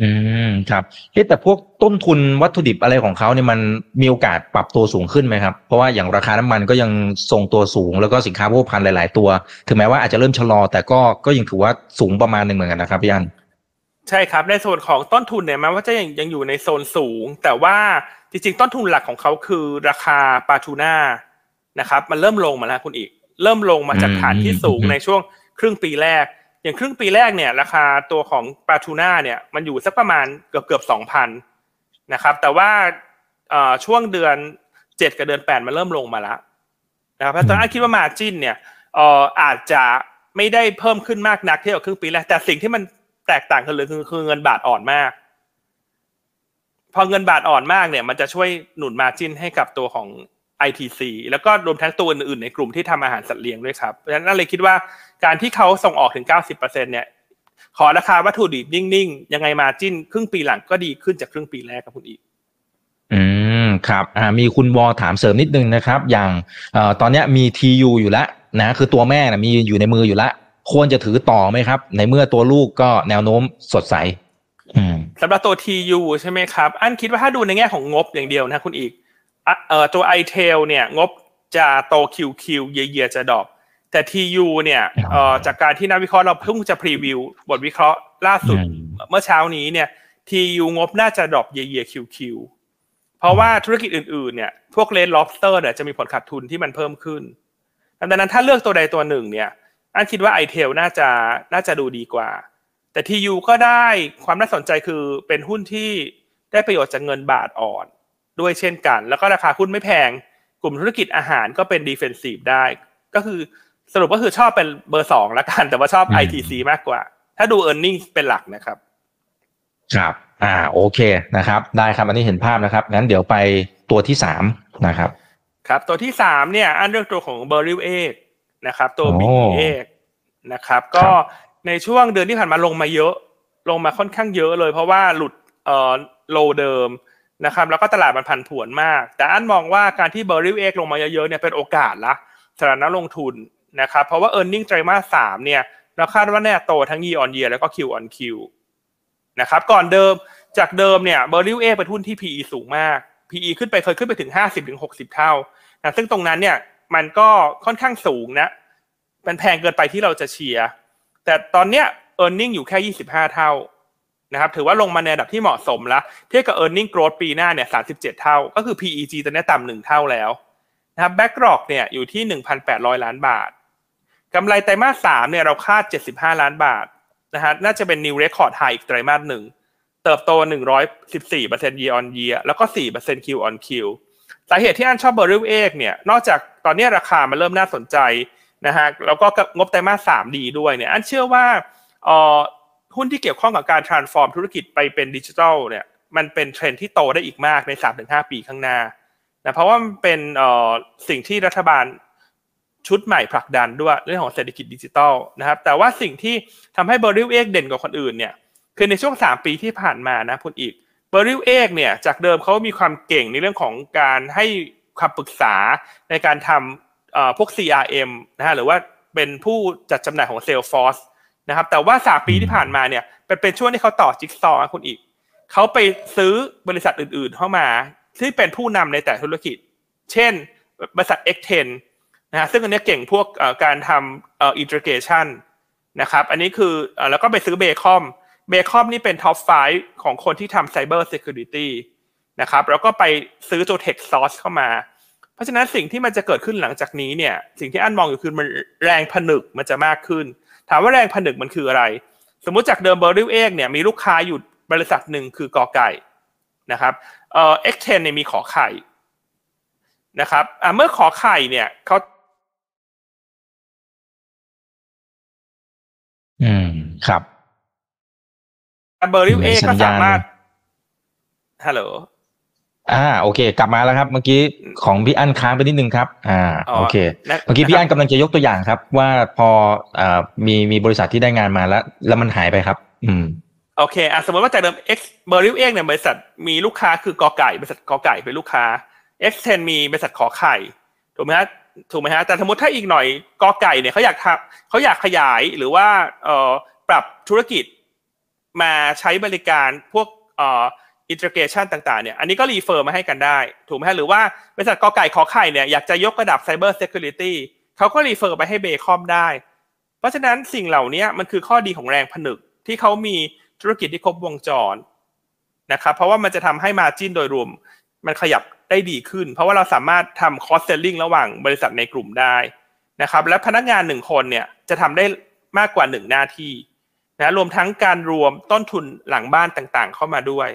Speaker 1: อืม ครับแต่พวกต้นทุนวัตถุดิบอะไรของเขาเนี่ยมันมีโอกาสปรับตัวสูงขึ้นไหมครับ เพราะว่าอย่างราคาน้ำมันก็ยังทรงตัวสูง แล้วก็สินค้าโภคภัณฑ์หลาย ๆ ตัว ถึงแม้ว่าอาจจะเริ่มชะลอ แต่ก็ก็ยังถือว่าสูงประมาณหนึ่งเหมือนกันนะครับพี่อัน
Speaker 2: ใช่ครับในส่วนของต้นทุนเนี่ยแม้ว่าจะยังยังอยู่ในโซนสูง แต่ว่าจริงๆ ต้นทุนหลักของเขาคือราคาปลาทูน่านะครับ มันเริ่มลงมาแล้วคุณอีก เริ่มลงมาจากฐานที่สูงในช่วงครึ่งปีแรก อย่างครึ่งปีแรกเนี่ยราคาตัวของปลาทูน่าเนี่ยมันอยู่สักประมาณเกือบเกือบสองพันนะครับแต่ว่าช่วงเดือนเจ็ดกับเดือนแปดมันเริ่มลงมาแล้วนะครับเพราะตอนนั้นคิดว่ามาจินเนี่ยอาจจะไม่ได้เพิ่มขึ้นมากนักเทียบกับครึ่งปีแรกแต่สิ่งที่มันแตกต่างกันเลยคือคือเงินบาทอ่อนมาก พอเงินบาทอ่อนมากเนี่ย มันจะช่วยหนุนมาจินให้กับตัวของ ITC แล้วก็รวมทั้งตัวอื่นๆในกลุ่มที่ทำอาหารสัตว์เลี้ยงด้วยครับเพราะฉะนั้นเลยคิดว่าการที่เขาส่งออกถึง 90%เนี่ยขอราคาวัตถุดิบนิ่งๆ ยังไงมาจินครึ่งปีหลังก็ดีขึ้นจากครึ่งปีแรกครับคุณอีก
Speaker 1: อืมครับอ่ามีคุณวอถามเสริมนิดนึงนะครับ อย่างเอ่อตอนนี้มี TU อยู่แล้วนะคือตัวแม่นะมีอยู่ในมืออยู่แล้วควรจะถือต่อไหมครับ ในเมื่อตัวลูกก็แนวโน้มสดใส
Speaker 2: สำหรับตัว TU ใช่ไหมครับ อันคิดว่าถ้าดูในแง่ของงบอย่างเดียวนะคุณอีก เอ่อตัว i t e l เนี่ยงบจะโต QQ เยียๆจะดรอปแต่ TU เนี่ยเอ่อจากการที่นักวิเคราะห์เราเพิ่งจะพรีวิวบทวิเคราะห์ล่าสุดเมื่อเช้านี้เนี่ย TU งบน่าจะดรอปเยียๆ QQ เพราะว่าธุรกิจอื่นๆเนี่ยพวก Red Lobster เนี่ยจะมีผลขาดทุนที่มันเพิ่มขึ้นดังนั้นถ้าเลือกตัวใดตัวหนึ่งเนี่ยอันคิดว่า i-Tail น่าจะน่าจะดูดีกว่า แต่ TU ก็ได้ความน่าสนใจคือเป็นหุ้นที่ได้ประโยชน์จากเงินบาทอ่อน ด้วยเช่นกัน แล้วก็ราคาหุ้นไม่แพง กลุ่มธุรกิจอาหารก็เป็น defensive ได้ ก็คือสรุปก็คือชอบเป็นเบอร์สองละกัน แต่ว่าชอบ ITC มากกว่า ถ้าดู e a r n i n g เป็นหลักนะครับ
Speaker 1: ครับ อ่าโอเคนะครับ ได้ครับอันนี้เห็นภาพนะครับงั้นเดี๋ยวไปตัวที่สามนะครับ
Speaker 2: ครับตัวที่สามเนี่ย อันเรื่องตัวของเบอร์ริวเอกนะครับ ตัว b เอกนะครับ ก็ในช่วงเดือนที่ผ่านมาลงมาเยอะ ลงมาค่อนข้างเยอะเลย เพราะว่าหลุดเอ่อโลเดิม นะครับแล้วก็ตลาดมันผันผวนมาก แต่อันมองว่าการที่เบอร์ริวเอกลงมาเยอะๆเนี่ยเป็นโอกาสละสำหรับนักลงทุนนะครับเพราะว่า e a r n i n g ไตรมาสสามเนี่ยเราคาดว่าแน่โตทั้ง year on year แล้วก็ Q on Q นะครับก่อนเดิมจากเดิมเนี่ยเบอร์ริวเอกเป็นหุ้นที่ PE สูงมาก PE ขึ้นไปเคยขึ้นไปถึง 50-60 เท่านะซึ่งตรงนั้นเนี่ยมันก็ค่อนข้างสูงนะมันแพงเกินไปที่เราจะเชียร์แต่ตอนเนี้ย e a r n i n g อยู่แค่ 25 เท่า นะครับถือว่าลงมาในระดับที่เหมาะสมแล้วเทียบกับ e a r n i n g growth ปีหน้าเนี่ย37 เท่า ก็คือ PEG ตอนนี้ต่ำหนึ่งเท่าแล้วนะครับ backlog เนี่ยอยู่ที่ 1,800 ล้านบาทกำไรไตรมาสสามเนี่ยเราคาด 75 ล้านบาทนะฮะน่าจะเป็น new record high อีกไตรมาสหนึ่งเติบโต 114% year on year แล้วก็ 4% Q on Q สาเหตุที่อันชอบเบอร์ริวเอกเนี่ยนอกจากตอนนี้ราคามันเริ่มน่าสนใจนะฮะแล้วก็งบไตรมาสสามดีด้วยเนี่ยอันเชื่อว่าเออ หุ้นที่เกี่ยวข้องกับการ transform ธุรกิจไปเป็นดิจิทัลเนี่ยมันเป็นเทรนด์ที่โตได้อีกมากใน 3-5 ปีข้างหน้านะเพราะว่ามันเป็นเอ่อสิ่งที่รัฐบาลชุดใหม่ผลักดันด้วยเรื่องของเศรษฐกิจดิจิทัลนะครับ แต่ว่าสิ่งที่ทำให้ Beryl 8เด่นกว่าคนอื่นเนี่ยคือในช่วง 3 ปีที่ผ่านมานะคุณอีก Beryl 8เนี่ยจากเดิมเขามีความเก่งในเรื่องของการให้ความปรึกษาในการทำพวก CRM นะฮะหรือว่าเป็นผู้จัดจำหน่ายของ Salesforce นะครับ แต่ว่าสามปีที่ผ่านมาเนี่ยเป็นเป็นช่วงที่เขาต่อจิ๊กซอว์คุณอีก เขาไปซื้อบริษัทอื่นๆเข้ามาที่เป็นผู้นำในแต่ละธุรกิจ เช่น บริษัท X10 นะฮะซึ่งอันนี้เก่งพวกการทำเอ่อ integration นะครับ อันนี้คือแล้วก็ไปซื้อ Baycoms Baycoms นี่เป็น top five ของคนที่ทำ Cyber Security นะครับ แล้วก็ไปซื้อตัว Tech Source เข้ามา เพราะฉะนั้นสิ่งที่มันจะเกิดขึ้นหลังจากนี้เนี่ย สิ่งที่อันมองอยู่คือมันแรงผนึกมันจะมากขึ้น ถามว่าแรงผนึกมันคืออะไร สมมุติจากเดิมเบอร์ริวเอกเนี่ยมีลูกค้าอยู่บริษัทหนึ่งคือกอไก่นะครับเอ่อ X10 เนี่ยมีขอไข่นะครับอ่าเมื่อขอไข่เนี่ยเขา
Speaker 1: อืมครับ
Speaker 2: เบอร์ริวเอก็สามารถฮัลโหล
Speaker 1: อ่าโอเค กลับมาแล้วครับ เมื่อกี้ของพี่อั้นค้างไปนิดนึงครับ อ่าโอเค เมื่อกี้พี่อั้นกำลังจะยกตัวอย่างครับ ว่าพออ่ามีมีบริษัทที่ได้งานมาแล้ว แล้วมันหายไปครับ อืม
Speaker 2: โอเคอะสมมติว่าจากเดิม X เบอร์ริวเองเนี่ยบริษัทมีลูกค้าคือกอไก่บริษัทกอไก่เป็นลูกค้า X10 มีบริษัทขอไข่ถูกไหมฮะถูกไหมฮะแต่สมมติถ้าอีกหน่อยกอไก่เนี่ยเขาอยากทำเขาอยากขยายหรือว่าเอ่อปรับธุรกิจมาใช้บริการพวกเอ่อ integration ต่างๆเนี่ยอันนี้ก็ refer มาให้กันได้ ถูกไหมฮะหรือว่าบริษัทกอไก่ขอไข่เนี่ยอยากจะยกระดับไซเบอร์เซ c u r i t y เขาก็ refer ไปให้ Baycoms ได้ เพราะฉะนั้นสิ่งเหล่านี้มันคือข้อดีของแรงผนึกที่เขามีธุรกิจที่ครบวงจรนะครับเพราะว่ามันจะทำให้ margin โดยรวม มันขยับได้ดีขึ้น เพราะว่าเราสามารถทำ cross-selling ระหว่างบริษัทในกลุ่มได้นะครับและพนักงานหนึ่งคนเนี่ยจะทำได้มากกว่าหนึ่งหน้าที่นะรวมทั้งการรวมต้นทุนหลังบ้านต่างๆ เข้ามาด้วย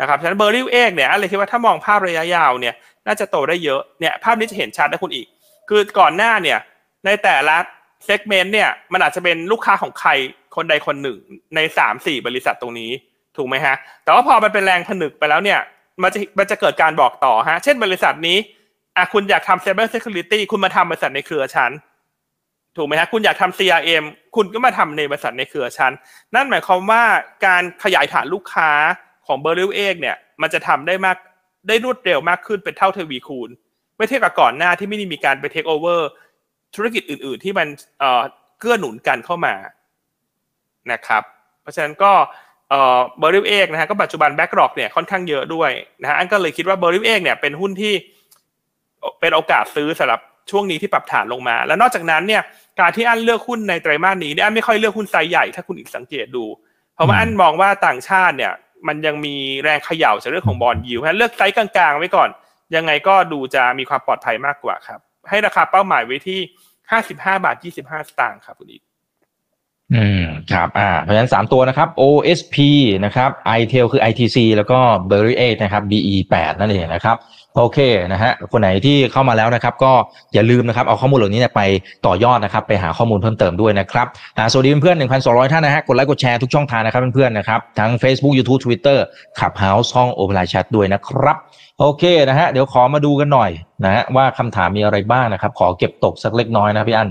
Speaker 2: นะครับฉะนั้นเบอร์ริวเอกเนี่ยอะไรคิดว่าถ้ามองภาพระยะยาวเนี่ยน่าจะโตได้เยอะเนี่ยภาพนี้จะเห็นชัดนะคุณอีก คือก่อนหน้าเนี่ยในแต่ละเซกเมนต์เนี่ยมันอาจจะเป็นลูกค้าของใครคนใดคนหนึ่งในสามสี่บริษัทตรงนี้ถูกไหมฮะ แต่ว่าพอมันเป็นแรงผนึกไปแล้วเนี่ยมันจะมันจะเกิดการบอกต่อฮะ เช่นบริษัทนี้อะคุณอยากทำ Cyber Security คุณมาทำบริษัทในเครือฉันถูกไหมฮะ คุณอยากทำ CRM คุณก็มาทำในบริษัทในเครือฉันนั่นหมายความว่าการขยายฐานลูกค้า ของ Beryl 8เนี่ยมันจะทำได้มากได้รวดเร็วมากขึ้นเป็นเท่าทวีคูณไม่เทียบกับก่อนหน้าที่ไม่ได้มีการไปเทคโอเวอร์ธุรกิจอื่น ๆ ที่มันเอ่อเกื้อหนุนกันเข้ามานะครับ เพราะฉะนั้นก็เอ่อ Beryl 8นะฮะก็ปัจจุบัน backlog เนี่ยค่อนข้างเยอะด้วยนะฮะอันก็เลยคิดว่า Beryl 8เนี่ยเป็นหุ้นที่เป็นโอกาสซื้อสำหรับช่วงนี้ที่ปรับฐานลงมา แล้วนอกจากนั้นเนี่ยการที่อันเลือกหุ้นในไตรมาสนี้เนี่ยอันไม่ค่อยเลือกหุ้นไซส์ใหญ่ถ้าคุณอีกสังเกตดู เพราะว่าอันมองว่าต่างชาติเนี่ย มันยังมีแรงเขย่าจากเรื่องของ bond yield เลือกไซส์กลางๆไว้ก่อน ยังไงก็ดูจะมีความปลอดภัยมากกว่าครับ ให้ราคาเป้าหมายไว้ที่ห้าสิบห้าบาทยี่สิบห้าสตางค์ครับคุณอีก
Speaker 1: อืมครับอ่าเพราะฉะนั้นสามตัวนะครับ OSP นะครับ iTel คือ ITC แล้วก็ Berry 8นะครับ BE 8 นั่นเองนะครับโอเคนะฮะคนไหนที่เข้ามาแล้วนะครับ ก็อย่าลืมนะครับเอาข้อมูลเหล่านี้ไปต่อยอดนะครับ ไปหาข้อมูลเพิ่มเติมด้วยนะครับอ่าสวัสดีเพื่อนๆ1,200 ท่านนะฮะกดไลค์กดแชร์ทุกช่องทางนะครับเพื่อนๆนะครับทั้ง Facebook YouTube Twitter Clubhouse ห้อง Open Line Chat ด้วยนะครับโอเคนะฮะเดี๋ยวขอมาดูกันหน่อยนะฮะว่าคำถามมีอะไรบ้างนะครับ ขอเก็บตกสักเล็กน้อยนะพี่อัน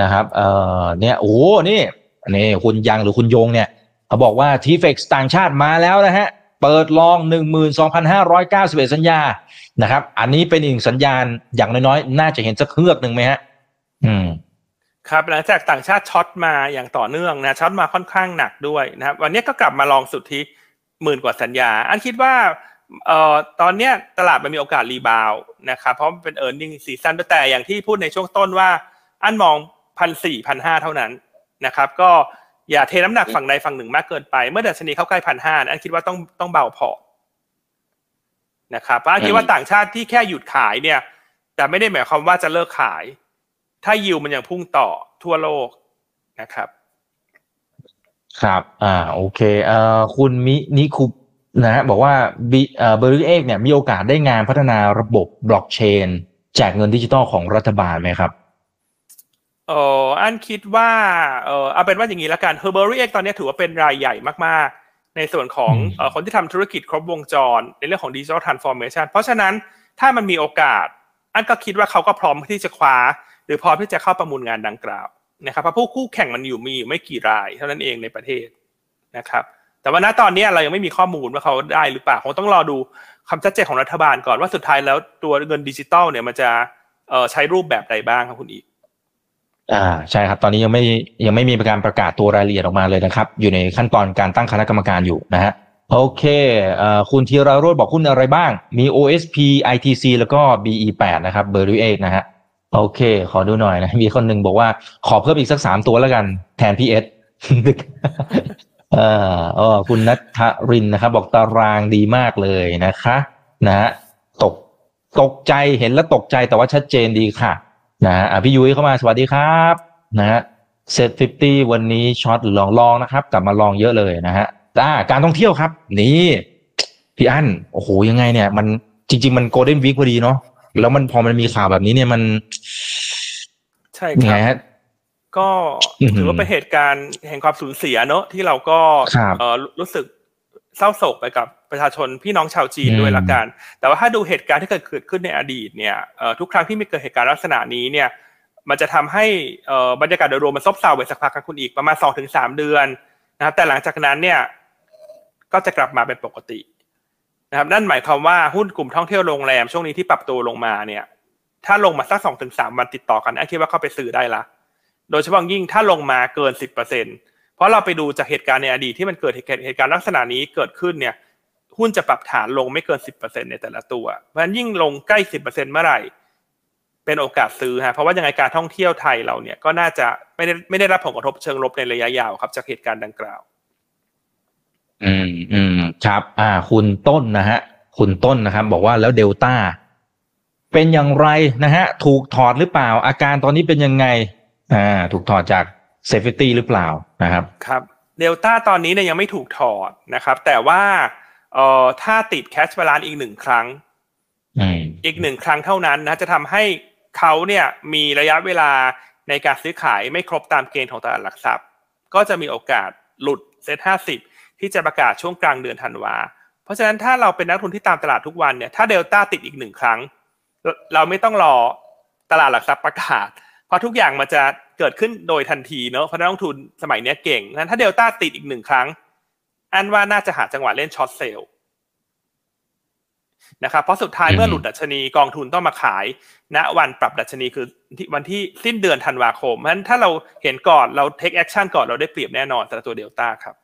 Speaker 1: นะครับเอ่อเนี่ยโอ้นี่ นี่คุณยังหรือคุณโยงเนี่ยเขาบอกว่า TFEX ต่างชาติมาแล้วนะฮะ เปิด long 12,591 สัญญานะครับ อันนี้เป็นอีกสัญญาณอย่างน้อยๆ น่าจะเห็นสักเฮือกหนึ่งไหมฮะ อืม
Speaker 2: ครับหลังจากต่างชาติ short มาอย่างต่อเนื่องนะ short มาค่อนข้างหนักด้วยนะครับ วันนี้ก็กลับมา long สุทธิหมื่นกว่าสัญญา อันคิดว่าเอ่อตอนเนี้ยตลาดมันมีโอกาส rebound นะครับเพราะมันเป็น earnings season แต่อย่างที่พูดในช่วงต้นว่า อันมองพันสี่พันห้าเท่านั้น นะครับก็อย่าเทน้ำหนักฝั่งใดฝั่งหนึ่งมากเกินไป เมื่อดัชนีเข้าใกล้พันห้าอันคิดว่าต้องต้องเบาพอนะครับเพราะอันคิดว่าต่างชาติที่แค่หยุดขายเนี่ย แต่ไม่ได้หมายความว่าจะเลิกขาย ถ้ายิวมันยังพุ่งต่อทั่วโลกนะครับ
Speaker 1: ครับ อ่า โอเค เอ่อคุณมินิคุปนะฮะบอกว่าบิเอ่อเบอร์รี่เอกเนี่ยมีโอกาสได้งานพัฒนาระบบบล็อกเชนแจกเงินดิจิตอลของรัฐบาลไหมครับ
Speaker 2: เอออันคิดว่าเออเอาเป็นว่าอย่างนี้ละกัน h e r b e r y X ตอนนี้ถือว่าเป็นรายใหญ่มากๆ ในส่วนของ
Speaker 1: อืม
Speaker 2: เออคนที่ทำธุรกิจครบวงจร ในเรื่องของ Digital Transformation เพราะฉะนั้นถ้ามันมีโอกาส อันก็คิดว่าเขาก็พร้อมที่จะคว้า หรือพร้อมที่จะเข้าประมูลงานดังกล่าวนะครับเพราะผู้คู่แข่งมันอยู่มีอยู่ไม่กี่ราย เท่านั้นเองในประเทศนะครับ แต่ว่าณตอนนี้เรายังไม่มีข้อมูลว่าเขาได้หรือเปล่าคงต้องรอดูความชัดเจนของรัฐบาลก่อนว่าสุดท้ายแล้วตัวเงินดิจิตอลเนี่ยมันจะเอ่อใช้รูปแบบใดบ้างครับคุณอีก
Speaker 1: อ่าใช่ครับ ตอนนี้ยังไม่ยังไม่มีการประกาศตัวรายละเอียดออกมาเลยนะครับ อยู่ในขั้นตอนการตั้งคณะกรรมการอยู่นะฮะโอเคเอ่อคุณธีรารจน์บอกหุ้นอะไรบ้าง มี OSP ITC แล้วก็ BE8 นะครับ Beryl 8นะฮะโอเค ขอดูหน่อยนะ มีคนหนึ่งบอกว่าขอเพิ่มอีกสักสามตัวแล้วกัน แทนพีเอสเออเออคุณนัทรินนะครับ บอกตารางดีมากเลยนะคะ นะฮะตกตกใจเห็นแล้วตกใจแต่ว่าชัดเจนดีค่ะ นะฮะอะพี่ยุ้ยเข้ามาสวัสดีครับนะฮะเซตฟิฟตี้วันนี้ช็อตหรือลองลองนะครับ กลับมาลองเยอะเลยนะฮะอ่าการท่องเที่ยวครับ นี่พี่อั้นโอ้โหยังไงเนี่ย มันจริง ๆ มันโกลเด้นวีคพอดีเนาะแล้วมันพอมันมีข่าวแบบนี้เนี่ยมัน
Speaker 2: ใช่
Speaker 1: ยัง
Speaker 2: ค
Speaker 1: ไง
Speaker 2: รับ
Speaker 1: ฮะ
Speaker 2: ก็
Speaker 1: อือหือ
Speaker 2: ถือว่าเป็นเหตุการณ์แห่งความสูญเสียเนอะที่เราก็
Speaker 1: ครับ
Speaker 2: เอ่อรู้สึกเศร้าโศกไปกับ ประชาชนพี่น้องชาวจีน
Speaker 1: อืม
Speaker 2: ด้วยละกัน แต่ว่าถ้าดูเหตุการณ์ที่เกิดขึ้นในอดีตเนี่ยเอ่อทุกครั้งที่มีเกิดเหตุการณ์ลักษณะนี้เนี่ยมันจะทำให้เอ่อบรรยากาศโดยรวมมันซบเซาไปสักพักครับคุณอีกประมาณสองถึงสามเดือนนะครับแต่หลังจากนั้นเนี่ยก็จะกลับมาเป็นปกตินะครับนั่นหมายความว่าหุ้นกลุ่มท่องเที่ยวโรงแรมช่วงนี้ที่ปรับตัวลงมาเนี่ย ถ้าลงมาสักสองถึงสามวันติดต่อกันอันคิดว่าเข้าไปซื้อได้ละโดยเฉพาะยิ่งถ้าลงมาเกินสิบเปอร์เซ็นเพราะเราไปดูจากเหตุการณ์ในอดีตที่มันเกิดเหตุเหตุการณ์ลักษณะนี้เกิดขึ้นเนี่ย หุ้นจะปรับฐานลงไม่เกินสิบเปอร์เซ็นในแต่ละตัว เพราะฉะนั้นยิ่งลงใกล้สิบเปอร์เซ็นเมื่อไหร่ เป็นโอกาสซื้อฮะ เพราะว่ายังไงการท่องเที่ยวไทยเราเนี่ยก็น่าจะไม่ได้ไม่ได้รับผลกระทบเชิงลบในระยะยาวครับจากเหตุการณ์ดังกล่าว
Speaker 1: อืมอืมครับ อ่า คุณต้นนะฮะ คุณต้นนะครับ บอกว่าแล้วเดลต้าเป็นอย่างไรนะฮะ ถูกถอดหรือเปล่า อาการตอนนี้เป็นยังไง อ่า ถูกถอดจาก SET50หรือเปล่านะครับ
Speaker 2: ครับ เดลต้าตอนนี้เนี่ยยังไม่ถูกถอดนะครับ แต่ว่า เอ่อถ้าติด cash balance อีกหนึ่งครั้ง
Speaker 1: อืม
Speaker 2: อีกหนึ่งครั้งเท่านั้นนะจะทำให้เขาเนี่ยมีระยะเวลาในการซื้อขายไม่ครบตามเกณฑ์ของตลาดหลักทรัพย์ ก็จะมีโอกาสหลุดเซ็ตห้าสิบที่จะประกาศช่วงกลางเดือนธันวา เพราะฉะนั้นถ้าเราเป็นนักลงทุนที่ตามตลาดทุกวันเนี่ยถ้าเดลต้าติดอีกหนึ่งครั้ง เราเราไม่ต้องรอตลาดหลักทรัพย์ประกาศ เพราะทุกอย่างมันจะเกิดขึ้นโดยทันทีเนอะเพราะนักลงทุนสมัยเนี้ยเก่งงั้นถ้าเดลต้าติดอีกหนึ่งครั้ง อันว่าน่าจะหาจังหวะเล่น short sell นะครับเพราะสุดท้าย
Speaker 1: อืม
Speaker 2: เมื่อหลุดดัชนีกองทุนต้องมาขาย ณวันปรับดัชนีคือที่วันที่สิ้นเดือนธันวาคมเพราะฉะนั้นถ้าเราเห็นก่อนเรา take action ก่อนเราได้เปรียบแน่นอนสำหรับตัวเดลต้าครับ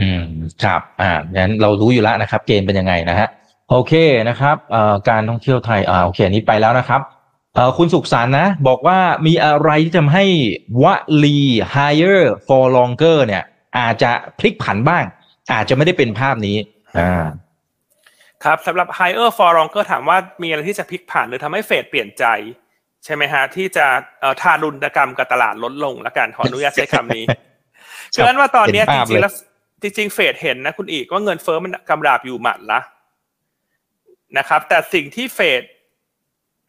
Speaker 1: อืมครับอ่างั้นเรารู้อยู่แล้วนะครับ เกณฑ์เป็นยังไงนะฮะโอเคนะครับเอ่อการท่องเที่ยวไทยอ่าโอเคอันนี้ไปแล้วนะครับเอ่อคุณสุขสันต์นะ บอกว่ามีอะไรที่ทำให้วลี higher for longer เนี่ย อาจจะพลิกผันบ้าง อาจจะไม่ได้เป็นภาพนี้อ่า
Speaker 2: ครับสำหรับ higher for longer ถามว่ามีอะไรที่จะพลิกผันหรือทำให้เฟดเปลี่ยนใจ ใช่ไหมฮะ ที่จะเอ่อทารุณกรรมกับตลาดลดลงละกันขออนุญาตใช้คำนี้ฉะนั้นว่าตอนเนี้ย
Speaker 1: เห็
Speaker 2: จ
Speaker 1: นภาพ
Speaker 2: ริงๆ
Speaker 1: เลย
Speaker 2: แล้วจริงๆเฟดเห็นนะคุณอีกว่าเงินเฟ้อมันกำราบอยู่หมัดละนะครับ แต่สิ่งที่เฟด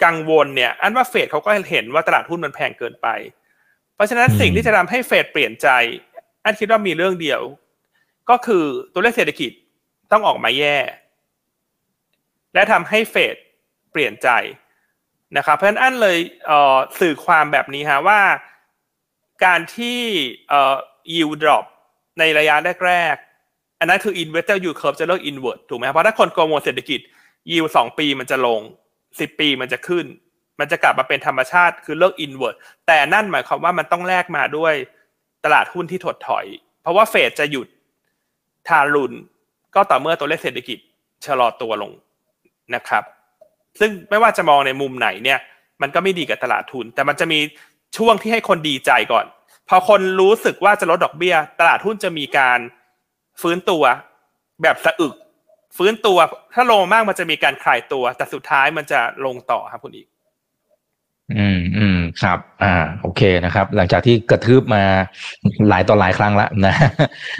Speaker 2: กังวลเนี่ย อันว่าเฟดเขาก็เห็นว่าตลาดหุ้นมันแพงเกินไป เพราะฉะนั้น
Speaker 1: อืม
Speaker 2: สิ่งที่จะทำให้เฟดเปลี่ยนใจ อันคิดว่ามีเรื่องเดียว ก็คือตัวเลขเศรษฐกิจต้องออกมาแย่ และทำให้เฟดเปลี่ยนใจนะครับเพราะฉะนั้นอันเลยเสื่อความแบบนี้ฮะว่าการที่เอ่อ yield drop ในระยะแรกๆ อันนั้นคือ investor yield curve จะเลิก invert ถูกไหมเพราะถ้าคนกังวลเศรษฐกิจ yield สองปีมันจะลงสิบปีมันจะขึ้น มันจะกลับมาเป็นธรรมชาติคือเลิก invert แต่นั่นหมายความว่ามันต้องแลกมาด้วย ตลาดหุ้นที่ถดถอย เพราะว่าเฟดจะหยุดทารุนก็ต่อเมื่อตัวเลขเศรษฐกิจชะลอตัวลงนะครับ ซึ่งไม่ว่าจะมองในมุมไหนเนี่ย มันก็ไม่ดีกับตลาดทุน แต่มันจะมีช่วงที่ให้คนดีใจก่อน พอคนรู้สึกว่าจะลดดอกเบี้ย ตลาดหุ้นจะมีการฟื้นตัวแบบสะอึก ฟื้นตัวถ้าลงมากมันจะมีการคลายตัว แต่สุดท้ายมันจะลงต่อครับคุณอีก
Speaker 1: ครับ อ่า โอเคนะครับ หลังจากที่กระทืบมาหลายต่อหลายครั้งแล้วนะ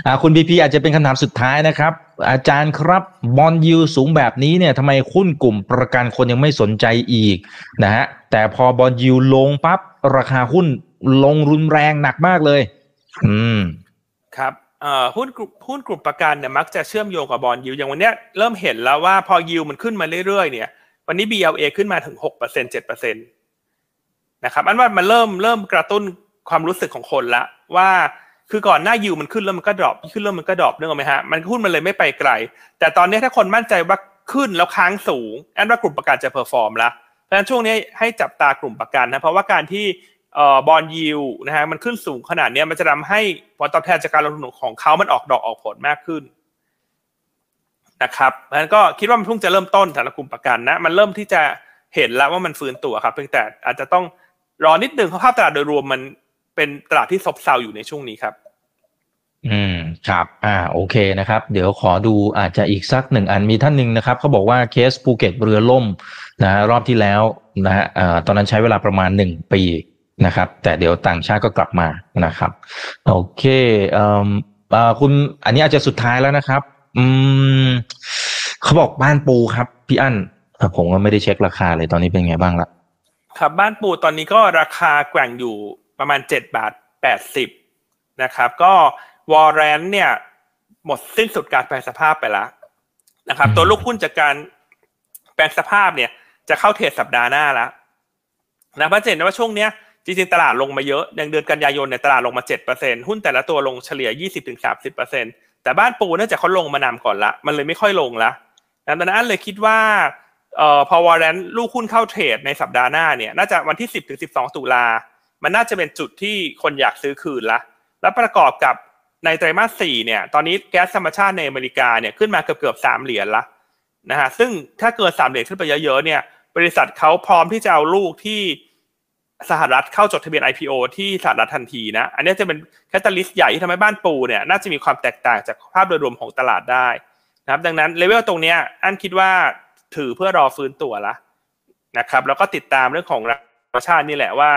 Speaker 1: อ่าคุณบีพีอาจจะเป็นคำถามสุดท้ายนะครับ อาจารย์ครับบอลยูสูงแบบนี้เนี่ยทำไมหุ้นกลุ่มประกันคนยังไม่สนใจอีกนะฮะ แต่พอบอลยูลงปั๊บราคาหุ้นลงรุนแรงหนักมากเลย อืม
Speaker 2: ครับอ่อหุ้นกลุ่มหุ้นกลุ่มประกันเนี่ยมักจะเชื่อมโยงกับบอลยูอย่างวันเนี้ยเริ่มเห็นแล้วว่าพอยิวมันขึ้นมาเรื่อยๆเนี่ย วันนี้ BLA ขึ้นมาถึงหกเปอร์เซ็ นะครับอันว่ามันเริ่มเริ่มกระตุ้นความรู้สึกของคนละว่าคือก่อนหน้ายิวมันขึ้นแล้วมันก็ drop ขึ้นแล้วมันก็ drop นึกออกไหมฮะมันหุ้นมันเลยไม่ไปไกล แต่ตอนนี้ถ้าคนมั่นใจว่าขึ้นแล้วค้างสูงอันว่ากลุ่มประกันจะ perform ละเพราะฉะนั้นช่วงนี้ให้จับตากลุ่มประกันนะเพราะว่าการที่เอ่อ bond yield นะฮะมันขึ้นสูงขนาดนี้มันจะทำให้ผลตอบแทนจากการลงทุนของเขามันออกดอกออกผลมากขึ้นนะครับเพราะฉะนั้นก็คิดว่ามันเพิ่งจะเริ่มต้นสำหรับกลุ่มประกันนะมันเริ่มที่จะเห็นแล้วว่ามันฟื้นตัวครับเพียงแต่อาจจะต้อง รอนิดนึงเพราะภาพตลาดโดยรวมมันเป็นตลาดที่ซบเซาอยู่ในช่วงนี้ครับ
Speaker 1: อืมครับ อ่าโอเคนะครับ เดี๋ยวขอดูอาจจะอีกสักหนึ่งอันมีท่านหนึ่งนะครับเขาบอกว่าเคสภูเก็ตเรือล่มนะฮะรอบที่แล้วนะฮะอ่าตอนนั้นใช้เวลาประมาณหนึ่งปีนะครับ แต่เดี๋ยวต่างชาติก็กลับมานะครับ โอเคเอ่อคุณอันนี้อาจจะสุดท้ายแล้วนะครับ อืมเขาบอกบ้านปูครับ พี่อั้นผมก็ไม่ได้เช็คราคาเลยตอนนี้เป็นไงบ้างละ
Speaker 2: ครับบ้านปูตอนนี้ก็ราคาแกว่งอยู่ประมาณเจ็ดบาทแปดสิบนะครับ ก็วอร์เรนเนี่ย หมดสิ้นสุดการแปลงสภาพไปแล้วนะครับ ตัวลูกหุ้นจากการแปลงสภาพเนี่ย จะเข้าเทรดสัปดาห์หน้าแล้วนะเพราะจะเห็นว่าช่วงเนี้ยจริงๆตลาดลงมาเยอะอย่างเดือนกันยายนเนี่ยตลาดลงมาเจ็ดเปอร์เซ็นหุ้นแต่ละตัวลงเฉลี่ยยี่สิบถึงสามสิบเปอร์เซ็นแต่บ้านปูเนื่องจากเขาลงมานำก่อนละ มันเลยไม่ค่อยลงละดังนั้นเลยคิดว่า เอ่อพอวอร์เรนลูกหุ้นเข้าเทรดในสัปดาห์หน้าเนี่ยน่าจะวันที่สิบถึงสิบสองตุลา มันน่าจะเป็นจุดที่คนอยากซื้อคืนละ แล้วประกอบกับในไตรมาสสี่เนี่ยตอนนี้แก๊สธรรมชาติในอเมริกาเนี่ยขึ้นมาเกือบเกือบสามเหรียญละนะฮะซึ่งถ้าเกินสามเหรียญขึ้นไปเยอะๆเนี่ยบริษัทเขาพร้อมที่จะเอาลูกที่สหรัฐเข้าจดทะเบียน IPO ที่สหรัฐทันทีนะ อันนี้จะเป็นcatalyst ใหญ่ที่ทำให้บ้านปูเนี่ยน่าจะมีความแตกต่างจากภาพโดยรวมของตลาดได้นะครับดังนั้นเลเวลตรงเนี้ยอันคิดว่า ถือเพื่อรอฟื้นตัวละนะครับ แล้วก็ติดตามเรื่องของก๊าซธรรมชาตินี่แหละว่า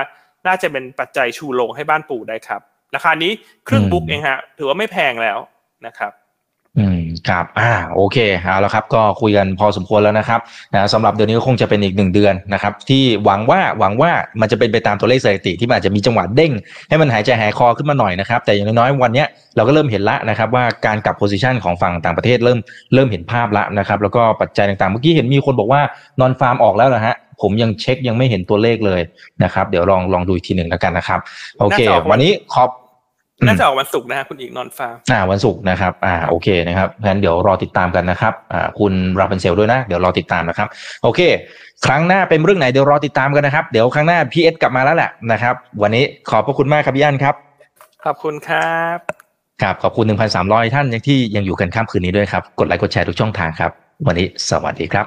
Speaker 2: น่าจะเป็นปัจจัยชูโรงให้บ้านปูได้ครับ ราคานี้ครึ่ง book เองฮะถือว่าไม่แพงแล้วนะครับ
Speaker 1: อืม ครับอ่าโอเคเอาแล้วครับก็คุยกันพอสมควรแล้วนะครับนะสำหรับเดือนนี้ก็คงจะเป็นอีกหนึ่งเดือนนะครับที่หวังว่าหวังว่ามันจะเป็นไปตามตัวเลขสถิติที่มันอาจจะมีจังหวะเด้ง ให้มันหายใจหายคอขึ้นมาหน่อยนะครับแต่อย่างน้อยๆวันเนี้ยเราก็เริ่มเห็นละนะครับว่าการกลับ position ของฝั่งต่างประเทศเริ่มเริ่มเห็นภาพละนะครับแล้วก็ปัจจัยต่างๆเมื่อกี้เห็นมีคนบอกว่า non-farm ออกแล้วนะฮะผมยังเช็คยังไม่เห็นตัวเลขเลยนะครับ เดี๋ยวลองลองดูอีกทีหนึ่งแล้วกันนะครับ โอเค
Speaker 2: น่าจะออกวัน
Speaker 1: วันนี้ขอบ
Speaker 2: น่าจะออกวันศุกร์นะฮะคุณอีก non-farm
Speaker 1: อ่าวันศุกร์นะครับอ่าโอเคนะครับงั้นเดี๋ยวรอติดตามกันนะครับอ่าคุณราพันเซลด้วยนะเดี๋ยวรอติดตามนะครับ โอเค ครั้งหน้าเป็นเรื่องไหนเดี๋ยวรอติดตามกันนะครับ เดี๋ยวครั้งหน้าพีเอสกลับมาแล้วแหละนะครับ วันนี้ขอบพระคุณมากครับพี่อันครับ
Speaker 2: ขอบคุณครับ
Speaker 1: ครับขอบคุณ 1,300 ท่านที่ยังอยู่กันข้ามคืนนี้ด้วยครับ กดไลค์กดแชร์ทุกช่องทางครับ วันนี้สวัสดีครับ